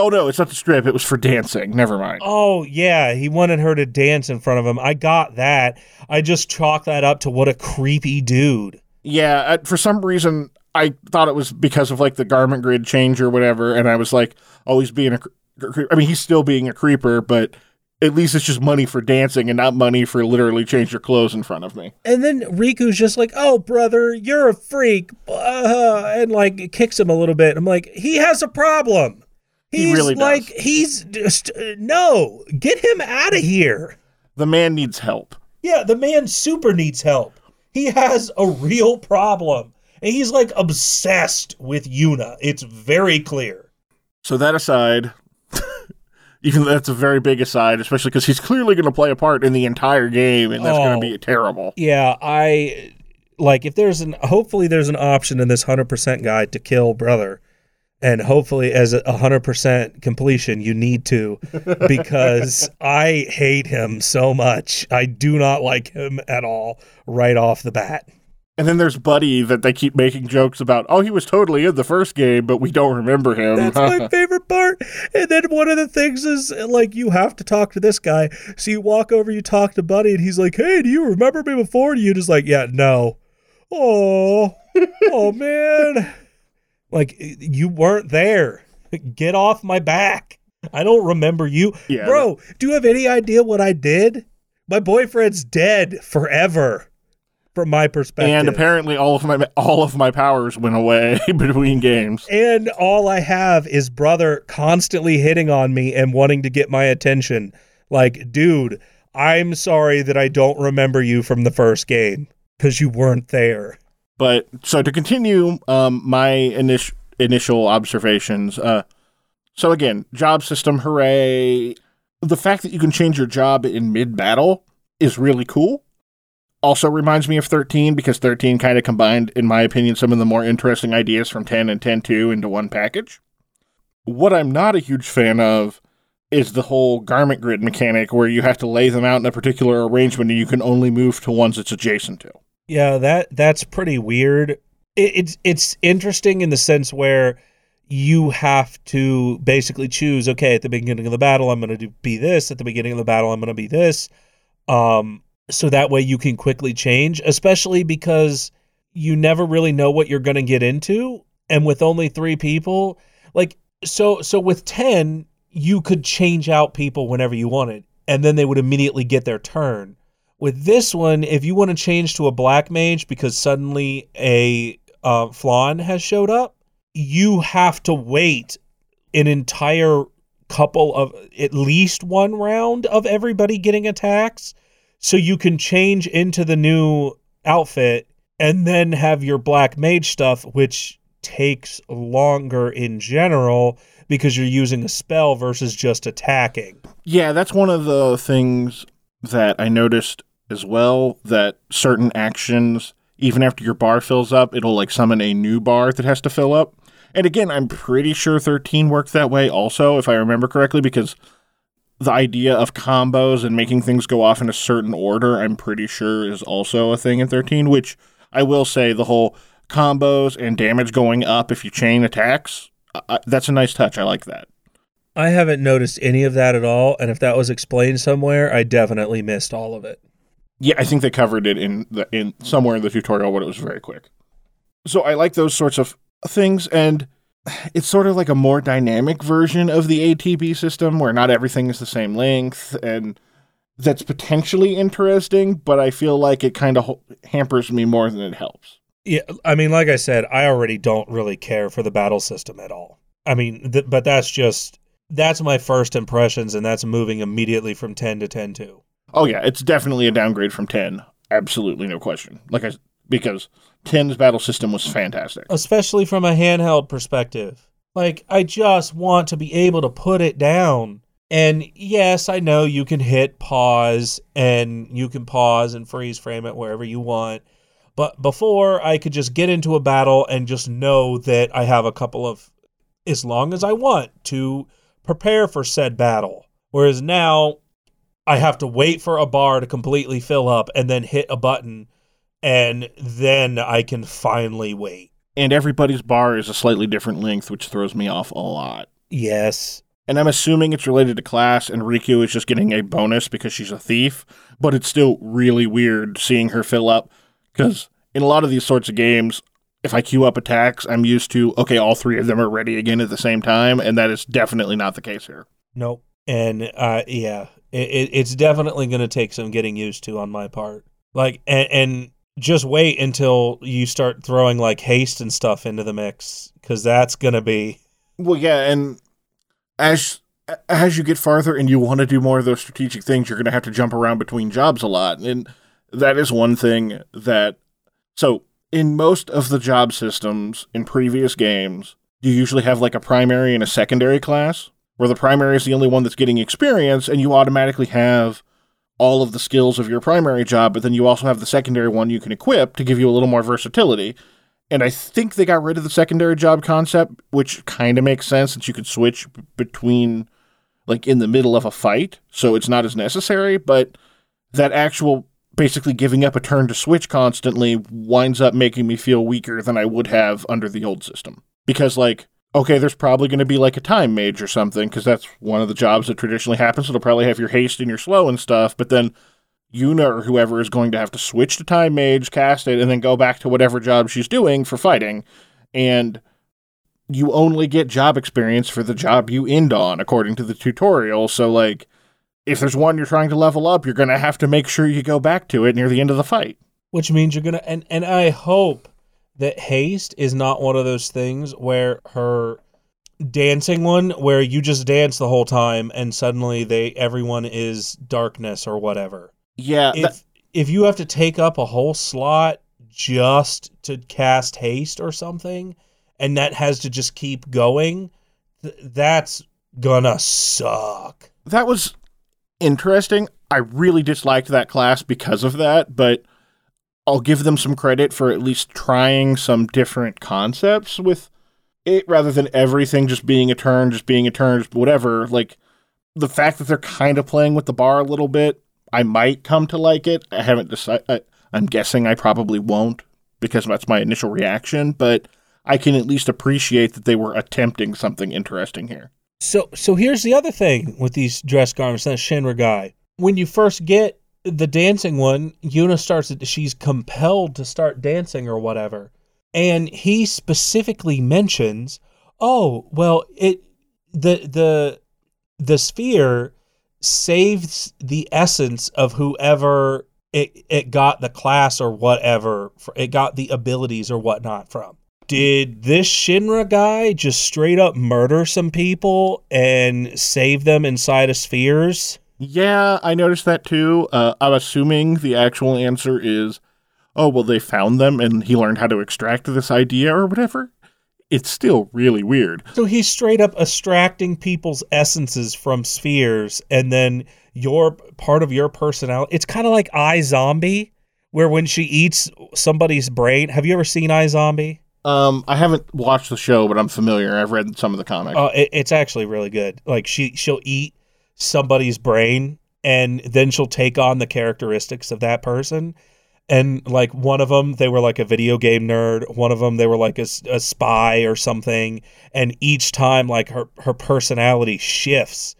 Oh no, it's not the strip. It was for dancing. Never mind. Oh, yeah, he wanted her to dance in front of him. I got that. I just chalked that up to what a creepy dude. Yeah, uh, for some reason I thought it was because of like the garment grid change or whatever, and I was like, oh, he's being a. cre- I mean, he's still being a creeper, but at least it's just money for dancing and not money for literally change your clothes in front of me. And then Rikku's just like, "Oh, brother, you're a freak," uh, and like kicks him a little bit. I'm like, he has a problem. He He's really does. like, he's just uh, no, get him out of here. The man needs help. Yeah, the man super needs help. He has a real problem, and he's like obsessed with Yuna. It's very clear. So that aside, even though that's a very big aside, especially because he's clearly going to play a part in the entire game, and that's Oh. going to be terrible. Yeah, I like if there's an hopefully there's an option in this 100% guide to kill brother. And hopefully as a 100% completion you need to because I hate him so much. I do not like him at all right off the bat. And then there's Buddy that they keep making jokes about. Oh, he was totally in the first game, but we don't remember him. That's my favorite part. And then one of the things is like you have to talk to this guy. So you walk over, you talk to Buddy, and he's like, "Hey, do you remember me before?" And you just like, "Yeah, no." Oh, oh man, like you weren't there. Get off my back. I don't remember you, Yeah, bro. Do you have any idea what I did? My boyfriend's dead forever. From my perspective, and apparently all of my all of my powers went away between games. And all I have is brother constantly hitting on me and wanting to get my attention. Like, dude, I'm sorry that I don't remember you from the first game because you weren't there. But so to continue, um, my initial initial observations. Uh, so again, job system, hooray! The fact that you can change your job in mid battle is really cool. Also reminds me of 13 because 13 kind of combined, in my opinion, some of the more interesting ideas from 10 and 10.2 into one package. What I'm not a huge fan of is the whole garment grid mechanic where you have to lay them out in a particular arrangement and you can only move to ones it's adjacent to. Yeah, that that's pretty weird. It, it's it's interesting in the sense where you have to basically choose. Okay, at the beginning of the battle, I'm going to be this. At the beginning of the battle, I'm going to be this. Um, so that way you can quickly change, especially because you never really know what you're going to get into, and with only three people, like so so with ten, you could change out people whenever you wanted, and then they would immediately get their turn. With this one, if you want to change to a black mage because suddenly a uh, flan has showed up, you have to wait an entire couple of at least one round of everybody getting attacks so you can change into the new outfit and then have your black mage stuff which takes longer in general because you're using a spell versus just attacking. Yeah, that's one of the things that I noticed as well that certain actions even after your bar fills up, it'll like summon a new bar that has to fill up. And again, I'm pretty sure 13 worked that way also, if I remember correctly, because the idea of combos and making things go off in a certain order, I'm pretty sure is also a thing in 13, which I will say the whole combos and damage going up if you chain attacks, uh, that's a nice touch. I like that. I haven't noticed any of that at all, and if that was explained somewhere, I definitely missed all of it. Yeah, I think they covered it in the in somewhere in the tutorial, but it was very quick. So I like those sorts of things, and it's sort of like a more dynamic version of the ATB system, where not everything is the same length, and that's potentially interesting. But I feel like it kind of hampers me more than it helps. Yeah, I mean, like I said, I already don't really care for the battle system at all. I mean, th- but that's just that's my first impressions, and that's moving immediately from ten to ten two. Oh yeah, it's definitely a downgrade from 10. Absolutely no question. Like I because 10's battle system was fantastic. Especially from a handheld perspective. Like I just want to be able to put it down. And yes, I know you can hit pause and you can pause and freeze frame it wherever you want. But before I could just get into a battle and just know that I have a couple of as long as I want to prepare for said battle. Whereas now I have to wait for a bar to completely fill up and then hit a button and then I can finally wait. And everybody's bar is a slightly different length, which throws me off a lot. Yes. And I'm assuming it's related to class, and Rikku is just getting a bonus because she's a thief, but it's still really weird seeing her fill up because in a lot of these sorts of games, if I queue up attacks, I'm used to, okay, all three of them are ready again at the same time, and that is definitely not the case here. Nope. And uh, yeah, it, it's definitely going to take some getting used to on my part. Like, and, and just wait until you start throwing like haste and stuff into the mix because that's going to be. Well, yeah, and as as you get farther and you want to do more of those strategic things, you're going to have to jump around between jobs a lot, and that is one thing that. So, in most of the job systems in previous games, you usually have like a primary and a secondary class where the primary is the only one that's getting experience and you automatically have all of the skills of your primary job, but then you also have the secondary one you can equip to give you a little more versatility. And I think they got rid of the secondary job concept, which kind of makes sense since you could switch between like in the middle of a fight, so it's not as necessary, but that actual basically giving up a turn to switch constantly winds up making me feel weaker than I would have under the old system. Because like okay, there's probably going to be like a time mage or something because that's one of the jobs that traditionally happens. It'll probably have your haste and your slow and stuff, but then Yuna or whoever is going to have to switch to time mage, cast it, and then go back to whatever job she's doing for fighting. And you only get job experience for the job you end on, according to the tutorial. So, like, if there's one you're trying to level up, you're going to have to make sure you go back to it near the end of the fight. Which means you're going to, and, and I hope that haste is not one of those things where her dancing one where you just dance the whole time and suddenly they everyone is darkness or whatever. Yeah. If that- if you have to take up a whole slot just to cast haste or something and that has to just keep going, th- that's gonna suck. That was interesting. I really disliked that class because of that, but I'll give them some credit for at least trying some different concepts with it rather than everything just being a turn, just being a turn, just whatever. Like the fact that they're kind of playing with the bar a little bit, I might come to like it. I haven't decided. I'm guessing I probably won't because that's my initial reaction, but I can at least appreciate that they were attempting something interesting here. So so here's the other thing with these dress garments, that Shinra guy. When you first get the dancing one, Yuna starts she's compelled to start dancing or whatever. And he specifically mentions, "Oh, well, it the the the sphere saves the essence of whoever it it got the class or whatever it got the abilities or whatnot from did this shinra guy just straight up murder some people and save them inside of spheres yeah i noticed that too uh, i'm assuming the actual answer is oh well they found them and he learned how to extract this idea or whatever it's still really weird. So he's straight up extracting people's essences from spheres and then your part of your personality. It's kind of like iZombie, where when she eats somebody's brain. Have you ever seen iZombie? Um, I haven't watched the show, but I'm familiar. I've read some of the comics. Uh, it, it's actually really good. Like she she'll eat somebody's brain and then she'll take on the characteristics of that person. And like one of them they were like a video game nerd. One of them they were like a, a, spy or something. And each time like her her personality shifts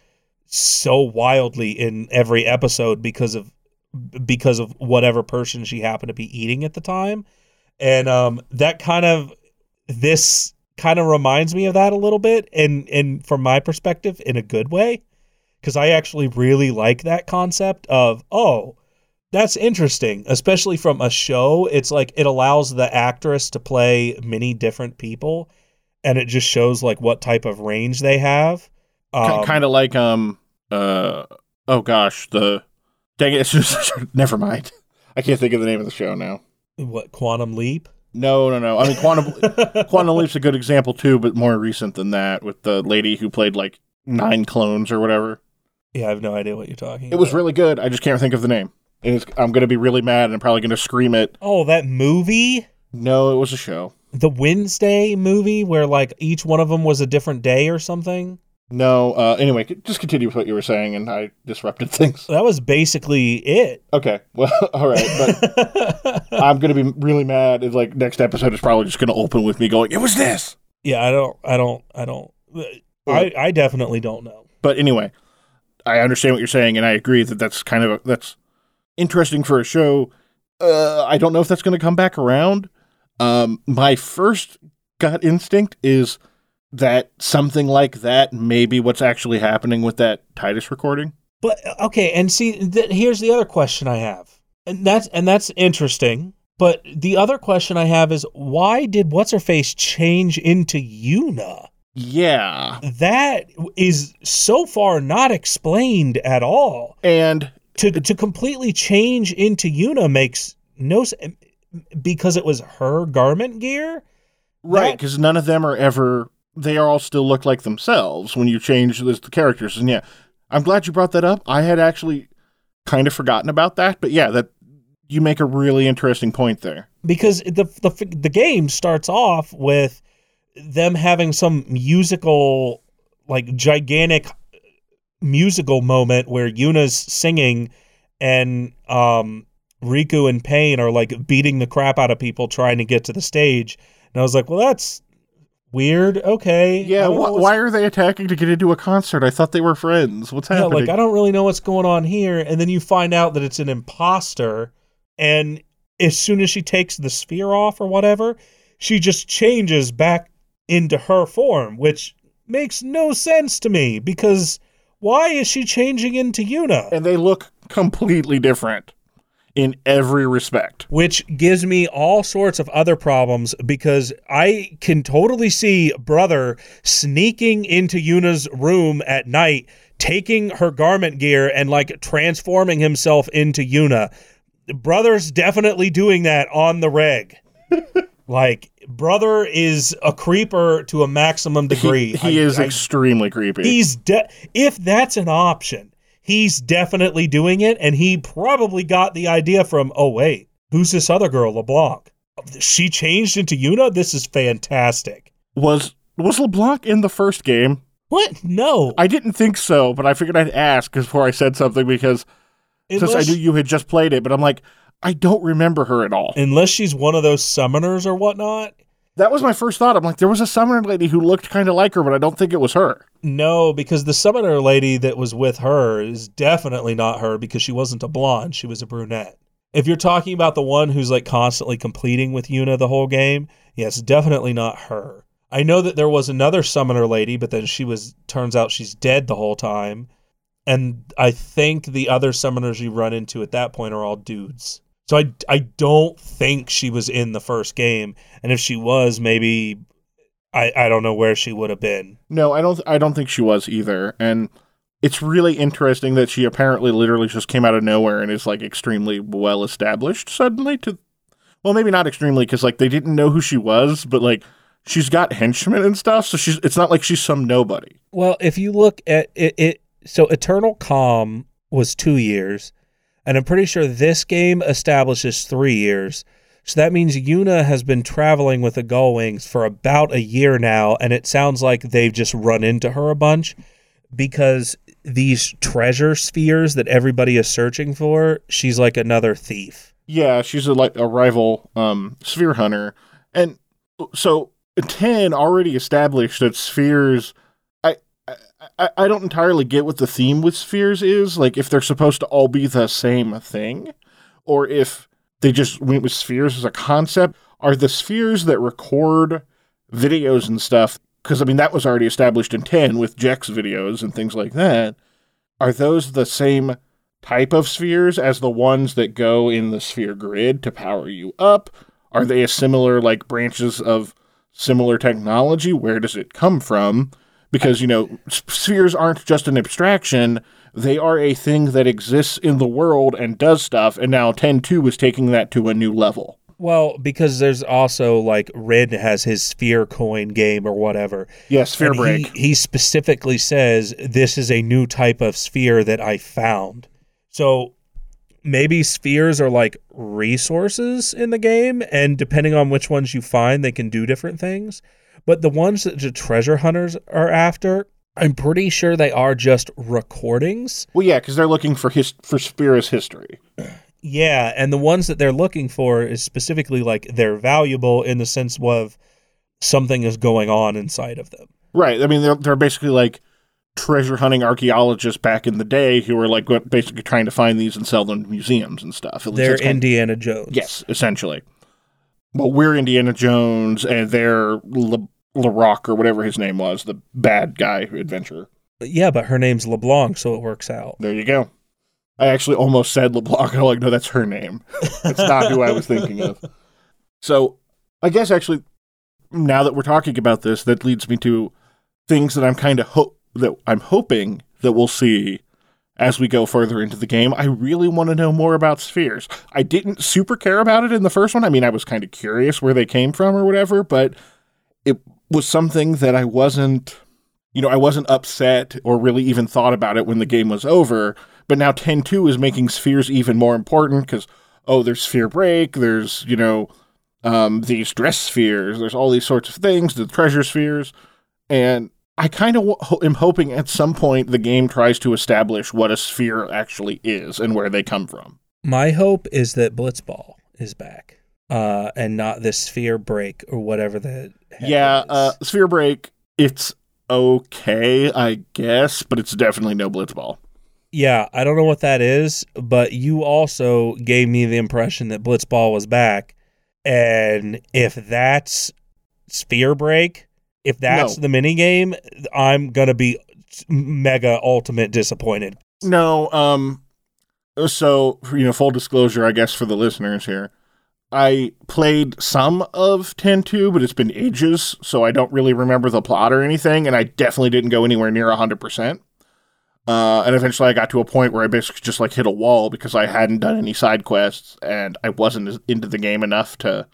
so wildly in every episode because of because of whatever person she happened to be eating at the time. And um that kind of this kind of reminds me of that a little bit and and from my perspective in a good way because I actually really like that concept of oh that's interesting, especially from a show. It's like it allows the actress to play many different people, and it just shows like what type of range they have. Um, kind of like um uh oh gosh the dang it it's just never mind. I can't think of the name of the show now. What Quantum Leap? No, no, no. I mean, Quantum Quantum Leap's a good example too, but more recent than that, with the lady who played like nine clones or whatever. Yeah, I have no idea what you're talking. It about. was really good. I just can't think of the name and I'm going to be really mad and I'm probably going to scream it. Oh, that movie? No, it was a show. The Wednesday movie where like each one of them was a different day or something? No. Uh, anyway, just continue with what you were saying, and I disrupted things. That was basically it. Okay. Well, all right, but I'm gonna be really mad if like next episode is probably just gonna open with me going, "It was this." Yeah, I don't, I don't, I don't. I, I definitely don't know. But anyway, I understand what you're saying, and I agree that that's kind of a, that's interesting for a show. Uh, I don't know if that's going to come back around. Um, my first gut instinct is that something like that may be what's actually happening with that Tidus recording. But okay, and see, th- here's the other question I have, and that's and that's interesting. But the other question I have is why did what's her face change into Yuna? Yeah, that is so far not explained at all. And to to completely change into Yuna makes no sense because it was her garment gear. Right, because none of them are ever. They all still look like themselves when you change the, the characters. And yeah, I'm glad you brought that up. I had actually kind of forgotten about that, but yeah, that you make a really interesting point there. Because the the the game starts off with them having some musical like gigantic musical moment where Yuna's singing and um, Rikku and Paine are like beating the crap out of people trying to get to the stage. And I was like, well, that's weird. Okay. Yeah. Wh- why are they attacking to get into a concert? I thought they were friends. What's happening? Yeah, like I don't really know what's going on here. And then you find out that it's an imposter. And as soon as she takes the sphere off or whatever, she just changes back into her form, which makes no sense to me because why is she changing into Yuna? And they look completely different in every respect. Which gives me all sorts of other problems because I can totally see Brother sneaking into Yuna's room at night, taking her garment gear and like transforming himself into Yuna. Brother's definitely doing that on the reg. Like, brother is a creeper to a maximum degree. He, he I, is I, extremely creepy. He's de- if that's an option, he's definitely doing it, and he probably got the idea from. Oh wait, who's this other girl, LeBlanc? She changed into Yuna. This is fantastic. Was Was LeBlanc in the first game? What? No. I didn't think so, but I figured I'd ask before I said something because since I knew you had just played it, but I'm like, I don't remember her at all. unless she's one of those summoners or whatnot. That was my first thought. I'm like, there was a summoner lady who looked kind of like her, but I don't think it was her. No, because the summoner lady that was with her is definitely not her because she wasn't a blonde. She was a brunette. If you're talking about the one who's like constantly completing with Yuna the whole game, yes, definitely not her. I know that there was another summoner lady, but then she was turns out she's dead the whole time. And I think the other summoners you run into at that point are all dudes. So I, I don't think she was in the first game. And if she was, maybe I, I don't know where she would have been. No, I don't. I don't think she was either. And it's really interesting that she apparently literally just came out of nowhere and is like extremely well established suddenly. To well, maybe not extremely because like they didn't know who she was, but like she's got henchmen and stuff. So she's. It's not like she's some nobody. Well, if you look at it, it so Eternal Calm was two years, and I'm pretty sure this game establishes three years. So that means Yuna has been traveling with the Gullwings for about a year now, and it sounds like they've just run into her a bunch because these treasure spheres that everybody is searching for, she's like another thief. Yeah, she's a like a rival um sphere hunter. And so 10 already established that spheres I, I don't entirely get what the theme with spheres is, like if they're supposed to all be the same thing or if they just went with spheres as a concept. Are the spheres that record videos and stuff because I mean that was already established in 10 with Jecht's videos and things like that. Are those the same type of spheres as the ones that go in the sphere grid to power you up? Are they a similar like branches of similar technology? Where does it come from? Because you know, spheres aren't just an abstraction; they are a thing that exists in the world and does stuff. And now 10.2 is taking that to a new level. Well, because there's also like Rin has his sphere coin game or whatever. Yeah, sphere break. He, he specifically says this is a new type of sphere that I found. So maybe spheres are like resources in the game, and depending on which ones you find, they can do different things. But the ones that the treasure hunters are after, I'm pretty sure they are just recordings. well, yeah, because they're looking for his for Spira's history. Yeah, and the ones that they're looking for is specifically like they're valuable in the sense of something is going on inside of them. Right. I mean, they're they're basically like treasure hunting archaeologists back in the day who were like basically trying to find these and sell them to museums and stuff. At They're kind of- Indiana Jones. yes, essentially. Well, we're Indiana Jones, and they're Le, LeRock or whatever his name was, the bad guy adventurer. Yeah, but her name's LeBlanc, so it works out. There you go. I actually almost said LeBlanc. I'm like, no, that's her name. That's not who I was thinking of. So, I guess actually, now that we're talking about this, that leads me to things that I'm kind of hope that I'm hoping that we'll see as we go further into the game. I really want to know more about spheres. I didn't super care about it in the first one. I mean, I was kind of curious where they came from or whatever, but it was something that I wasn't, you know, I wasn't upset or really even thought about it when the game was over. But now 10.2 is making spheres even more important because, oh, there's sphere break, there's, you know, um, these dress spheres, there's all these sorts of things, the treasure spheres. And I kind of w- am hoping at some point the game tries to establish what a sphere actually is and where they come from. My hope is that Blitzball is back, uh, and not this sphere break or whatever the heck yeah, uh, sphere break, it's okay, I guess, but it's definitely no blitzball. yeah. I don't know what that is, but you also gave me the impression that Blitzball was back, and if that's sphere break, if that's No. the mini game, I'm gonna be mega ultimate disappointed. No, um so you know, full disclosure, I guess for the listeners here. I played some of 10-2, but it's been ages, so I don't really remember the plot or anything, and I definitely didn't go anywhere near 100%. Uh, and eventually I got to a point where I basically just like hit a wall because I hadn't done any side quests and I wasn't into the game enough to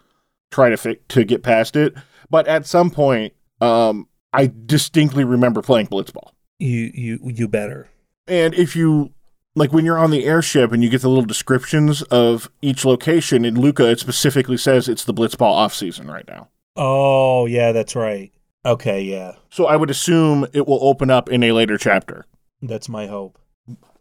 try to fi- to get past it. But at some point, um, I distinctly remember playing Blitzball. You you you better. And if you like when you're on the airship and you get the little descriptions of each location in Luca, it specifically says it's the Blitzball off season right now. Oh yeah, that's right. Okay, yeah. So I would assume it will open up in a later chapter. That's my hope.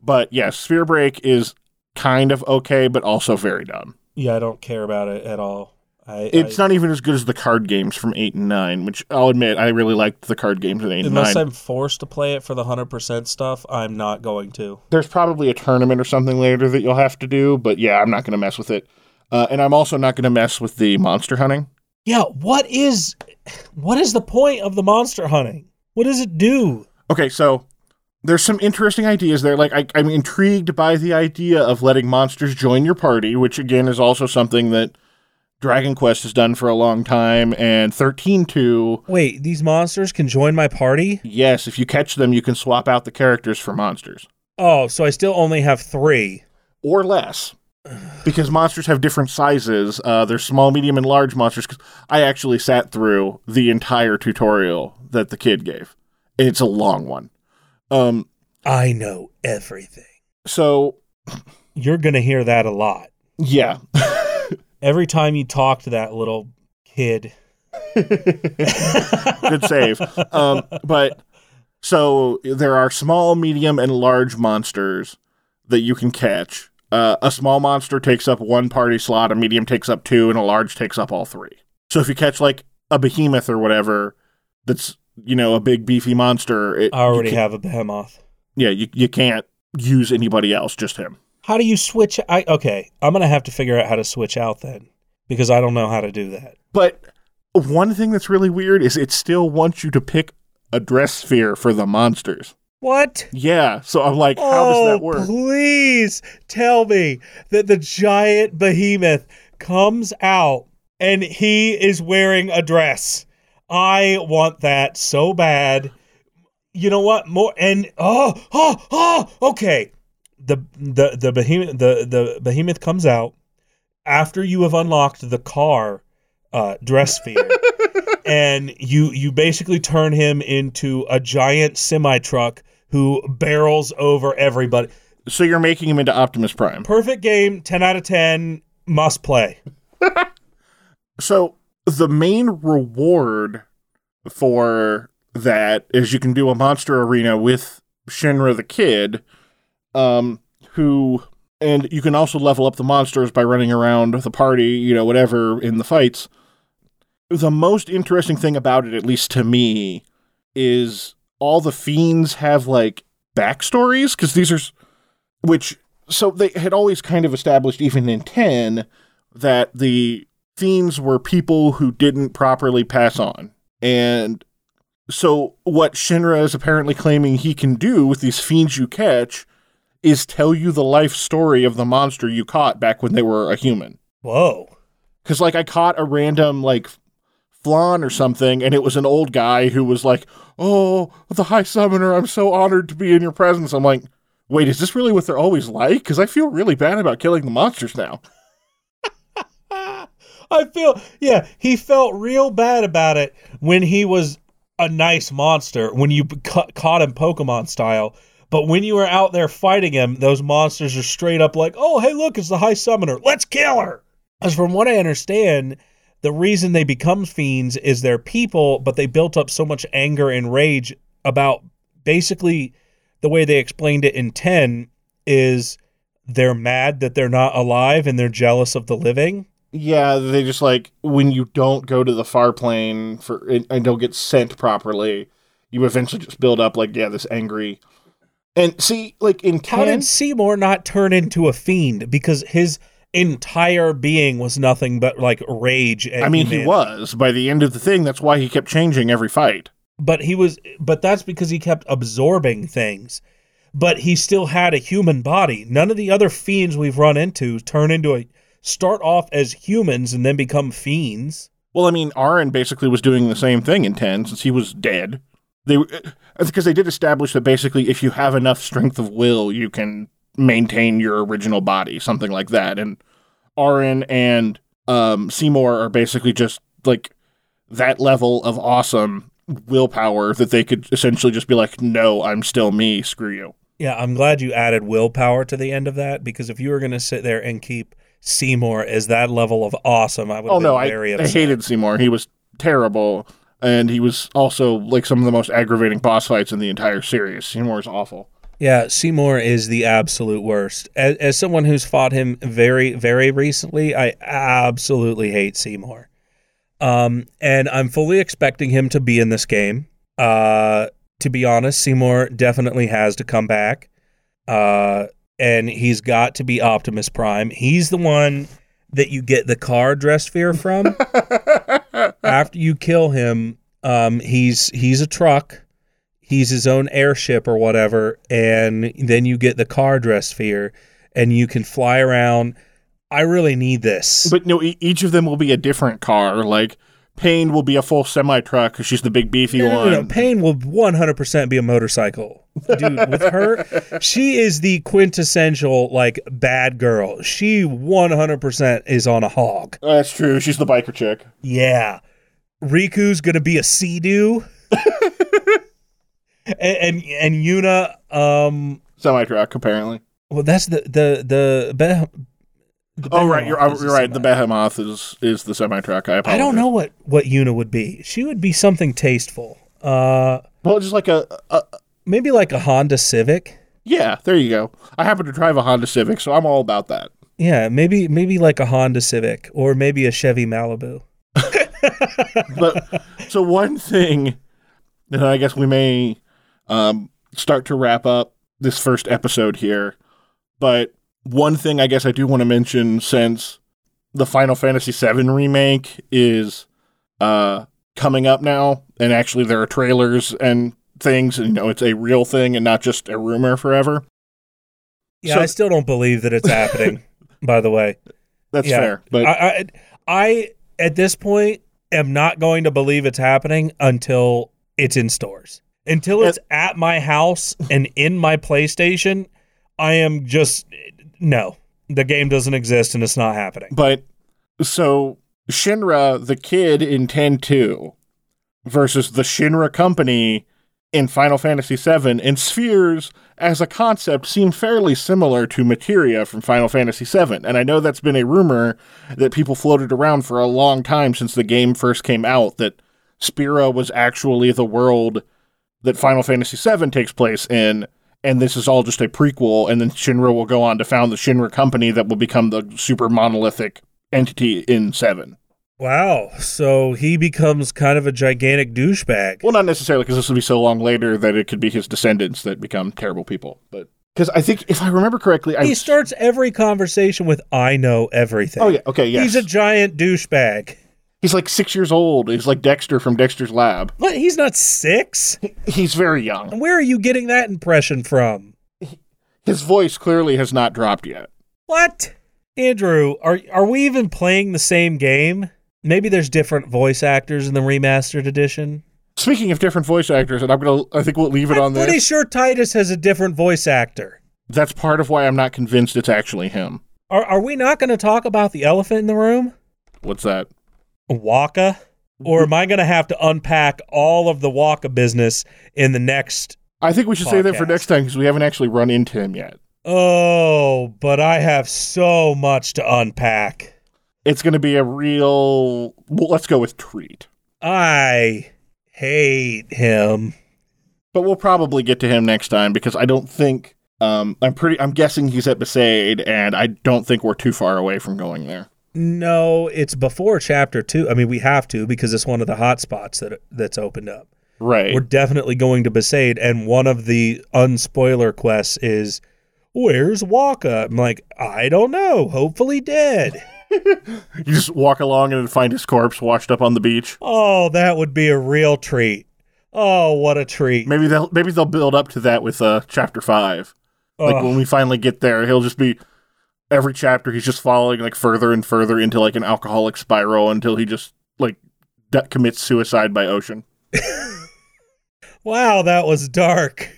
But yes, Sphere Break is kind of okay, but also very dumb. Yeah, I don't care about it at all. I, It's I, not even as good as the card games from eight and nine, which I'll admit I really liked the card games in eight and nine. unless. I'm forced to play it for the hundred percent stuff. I'm not going to. There's probably a tournament or something later that you'll have to do, but yeah, I'm not going to mess with it. Uh, and I'm also not going to mess with the monster hunting. Yeah, what is what is the point of the monster hunting? What does it do? Okay, so there's some interesting ideas there. Like I, I'm intrigued by the idea of letting monsters join your party, which again is also something that Dragon Quest has done for a long time. And 13.2, Wait, these monsters can join my party? yes, if you catch them, you can swap out the characters for monsters Oh, so I still only have three. or less. Because monsters have different sizes. Uh, there's small, medium, and large monsters. I actually sat through the entire tutorial that the kid gave. It's a long one. Um, I know everything. so You're gonna hear that a lot. yeah, Every time you talk to that little kid. good save. Um, but so there are small, medium, and large monsters that you can catch. Uh, a small monster takes up one party slot, a medium takes up two, and a large takes up all three. So if you catch like a behemoth or whatever, that's you know a big beefy monster. It, I already have a behemoth. Yeah, you you can't use anybody else, just him. How do you switch? I okay. I'm gonna have to figure out how to switch out then because I don't know how to do that. But one thing that's really weird is it still wants you to pick a dress sphere for the monsters. What? Yeah, so I'm like, how oh, does that oh, work? please tell me that the giant behemoth comes out and he is wearing a dress. I want that so bad. You know what? More and oh oh oh okay. The the the behemoth the the behemoth comes out after you have unlocked the car uh, dress sphere. and you you basically turn him into a giant semi truck who barrels over everybody. So you're making him into Optimus Prime. Perfect game, ten out of ten, must play. So the main reward for that is you can do a monster arena with Shinra the kid, um, who and you can also level up the monsters by running around the party, you know, whatever in the fights. The most interesting thing about it, at least to me, is all the fiends have like backstories because these are which so they had always kind of established even in 10 that the fiends were people who didn't properly pass on and so what shinra is apparently claiming he can do with these fiends you catch is tell you the life story of the monster you caught back when they were a human Whoa. because like i caught a random like flan or something and it was an old guy who was like oh the high summoner i'm so honored to be in your presence i'm like wait is this really what they're always like because i feel really bad about killing the monsters now I feel yeah, he felt real bad about it when he was a nice monster when you ca- caught him Pokemon style. But when you are out there fighting him, those monsters are straight up like, "Oh, hey, look, it's the High Summoner. Let's kill her." As from what I understand, the reason they become fiends is they're people, but they built up so much anger and rage about basically the way they explained it in 10 is they're mad that they're not alive and they're jealous of the living. yeah they just like when you don't go to the far plane for and and don't get sent properly you eventually just build up like yeah this angry and see like in 10 How did Seymour not turn into a fiend? Because his entire being was nothing but like rage. And i mean he was by the end of the thing that's why he kept changing every fight but he was. But that's because he kept absorbing things. But he still had a human body. None of the other fiends we've run into turn into a start off as humans and then become fiends. Well, I mean, Auron basically was doing the same thing in 10 since he was dead. They because they did establish that basically if you have enough strength of will, you can maintain your original body, something like that. And Auron and um, Seymour are basically just like that level of awesome willpower that they could essentially just be like, "No, I'm still me. Screw you." Yeah, I'm glad you added willpower to the end of that because if you were going to sit there and keep Seymour as that level of awesome, I would Oh no, I, very I hated Seymour. He was terrible. And he was also like some of the most aggravating boss fights in the entire series. Seymour is awful. Yeah, Seymour is the absolute worst. As, as someone who's fought him very, very recently, I absolutely hate Seymour. Um, and I'm fully expecting him to be in this game. Uh, to be honest, Seymour definitely has to come back. Uh, and he's got to be Optimus Prime. He's the one that you get the car dress sphere from. After you kill him, um, he's he's a truck. He's his own airship or whatever, and then you get the car dress sphere, and you can fly around. I really need this. But no, e- each of them will be a different car. Like Paine will be a full semi truck because she's the big beefy No, one. no, no. Paine will 100% be a motorcycle. Dude, with her, she is the quintessential, like, bad girl. She 100% is on a hog. That's true. She's the biker chick. Yeah. Rikku's going to be a sea-doo. and, and, and Yuna, um, Semi truck, apparently. well, that's the, the, the, Beh- the Oh right, you're, you're right. The behemoth is is the semi truck. I apologize. I don't know what, what Yuna would be. She would be something tasteful. Uh, Well, just like a, a maybe like a Honda Civic. yeah. There you go. I happen to drive a Honda Civic, so I'm all about that. Yeah, maybe maybe like a Honda Civic or maybe a Chevy Malibu. But so one thing that I guess we may um, start to wrap up this first episode here, but one thing I guess I do want to mention since the Final Fantasy VII remake is uh, coming up now, and actually there are trailers and things, and you know it's a real thing and not just a rumor forever. Yeah, So- I still don't believe that it's happening. by the way, That's Yeah, fair, but I, I I at this point am not going to believe it's happening until it's in stores. Until it's at my house and in my PlayStation, I am just no. The game doesn't exist and it's not happening. But so Shinra, the kid in 10-2 versus the Shinra company in Final Fantasy VII and spheres as a concept seem fairly similar to materia from Final Fantasy VII. And I know that's been a rumor that people floated around for a long time since the game first came out that Spira was actually the world that Final Fantasy VII takes place in, and this is all just a prequel, and then Shinra will go on to found the Shinra company that will become the super monolithic entity in 7. Wow. So he becomes kind of a gigantic douchebag. Well, not necessarily because this will be so long later that it could be his descendants that become terrible people, but because I think if I remember correctly, I He starts every conversation with "I know everything." oh yeah, okay, yes, He's a giant douchebag. he's like six years old. He's like Dexter from Dexter's Lab. What? He's not six. He's very young. Where are you getting that impression from? His voice clearly has not dropped yet. What? Andrew, are are we even playing the same game? Maybe there's different voice actors in the remastered edition. Speaking of different voice actors, and I'm gonna, I think we'll leave it I'm on pretty this. sure Tidus has a different voice actor. That's part of why I'm not convinced it's actually him. Are are we not going to talk about the elephant in the room? What's that? Wakka? Or am I going to have to unpack all of the Wakka business in the next I think we should save that for next time because we haven't actually run into him yet. Oh, but I have so much to unpack. It's going to be a real. Well, let's go with treat. I hate him. But we'll probably get to him next time because I don't think. Um, I'm pretty. I'm guessing he's at Besaid, and I don't think we're too far away from going there. No, it's before chapter two. I mean, we have to because it's one of the hot spots that that's opened up. Right. We're definitely going to Besaid, and one of the unspoiler quests is, "Where's Wakka?" I'm like, I don't know. Hopefully dead. you just walk along and find his corpse washed up on the beach. Oh, that would be a real treat. Oh, what a treat. Maybe they'll maybe they'll build up to that with uh, chapter five. Like Ugh. when we finally get there, he'll just be every chapter he's just following like further and further into like an alcoholic spiral until he just like de- commits suicide by ocean. Wow, that was dark.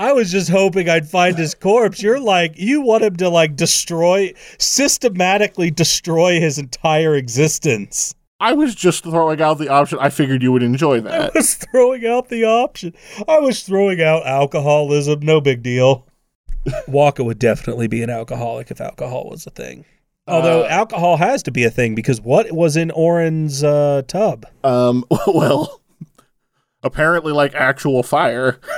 I was just hoping I'd find his corpse. You're like, you want him to like destroy, systematically destroy his entire existence. I was just throwing out the option. I figured you would enjoy that. I was throwing out the option. I was throwing out alcoholism. No big deal. Wakka would definitely be an alcoholic if alcohol was a thing. Although Uh, alcohol has to be a thing because what was in Auron's uh, tub? Um, well, apparently like actual fire.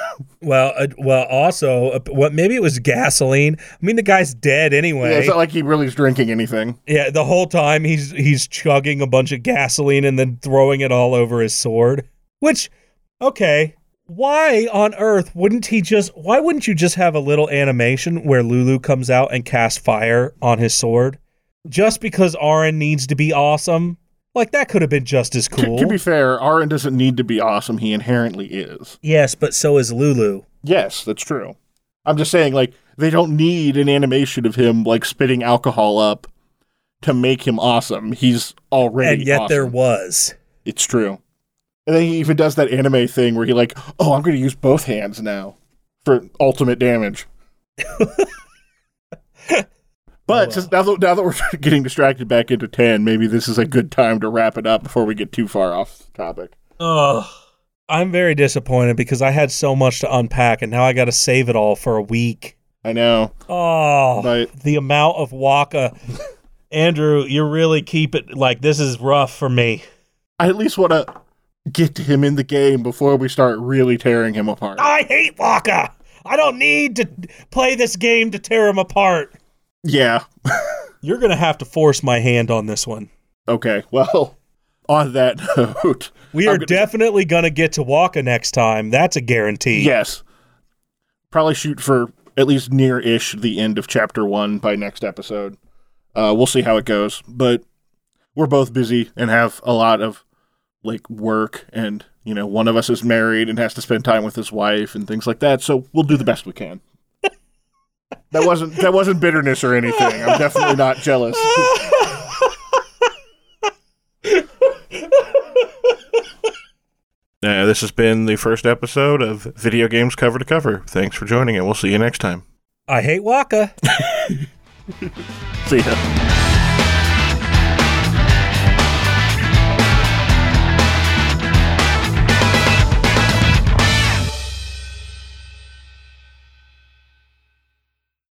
Well, uh, well, also, uh, what maybe it was gasoline. I mean, the guy's dead anyway. Yeah, it's not like he really is drinking anything. Yeah, the whole time he's he's chugging a bunch of gasoline and then throwing it all over his sword. Which, okay, why on earth wouldn't he just? Why wouldn't you just have a little animation where Lulu comes out and casts fire on his sword? Just because Auron needs to be awesome, like that could have been just as cool. to be fair, Auron doesn't need to be awesome. He inherently is. yes, but so is Lulu. Yes, that's true. I'm just saying, like, they don't need an animation of him like spitting alcohol up to make him awesome. He's already and yet there was. It's true. And then he even does that anime thing where he like, oh, I'm going to use both hands now for ultimate damage. but just now that, now that we're getting distracted back into 10, maybe this is a good time to wrap it up before we get too far off topic. Ugh. I'm very disappointed because I had so much to unpack and now I got to save it all for a week. I know, Oh, but the amount of Wakka. Andrew, you really keep it like this is rough for me. I at least want to get to him in the game before we start really tearing him apart. I hate Wakka. I don't need to play this game to tear him apart. Yeah. You're going to have to force my hand on this one. Okay. Well, on that note, We are gonna- definitely going to get to Wakka next time. That's a guarantee. yes, probably shoot for at least near-ish the end of chapter one by next episode. Uh, we'll see how it goes, but we're both busy and have a lot of like work, and you know, one of us is married and has to spend time with his wife and things like that. So we'll do the best we can. That wasn't that wasn't bitterness or anything. I'm definitely not jealous. Uh, this has been the first episode of Video Games Cover to Cover. Thanks for joining, and we'll see you next time. I hate Wakka. See ya.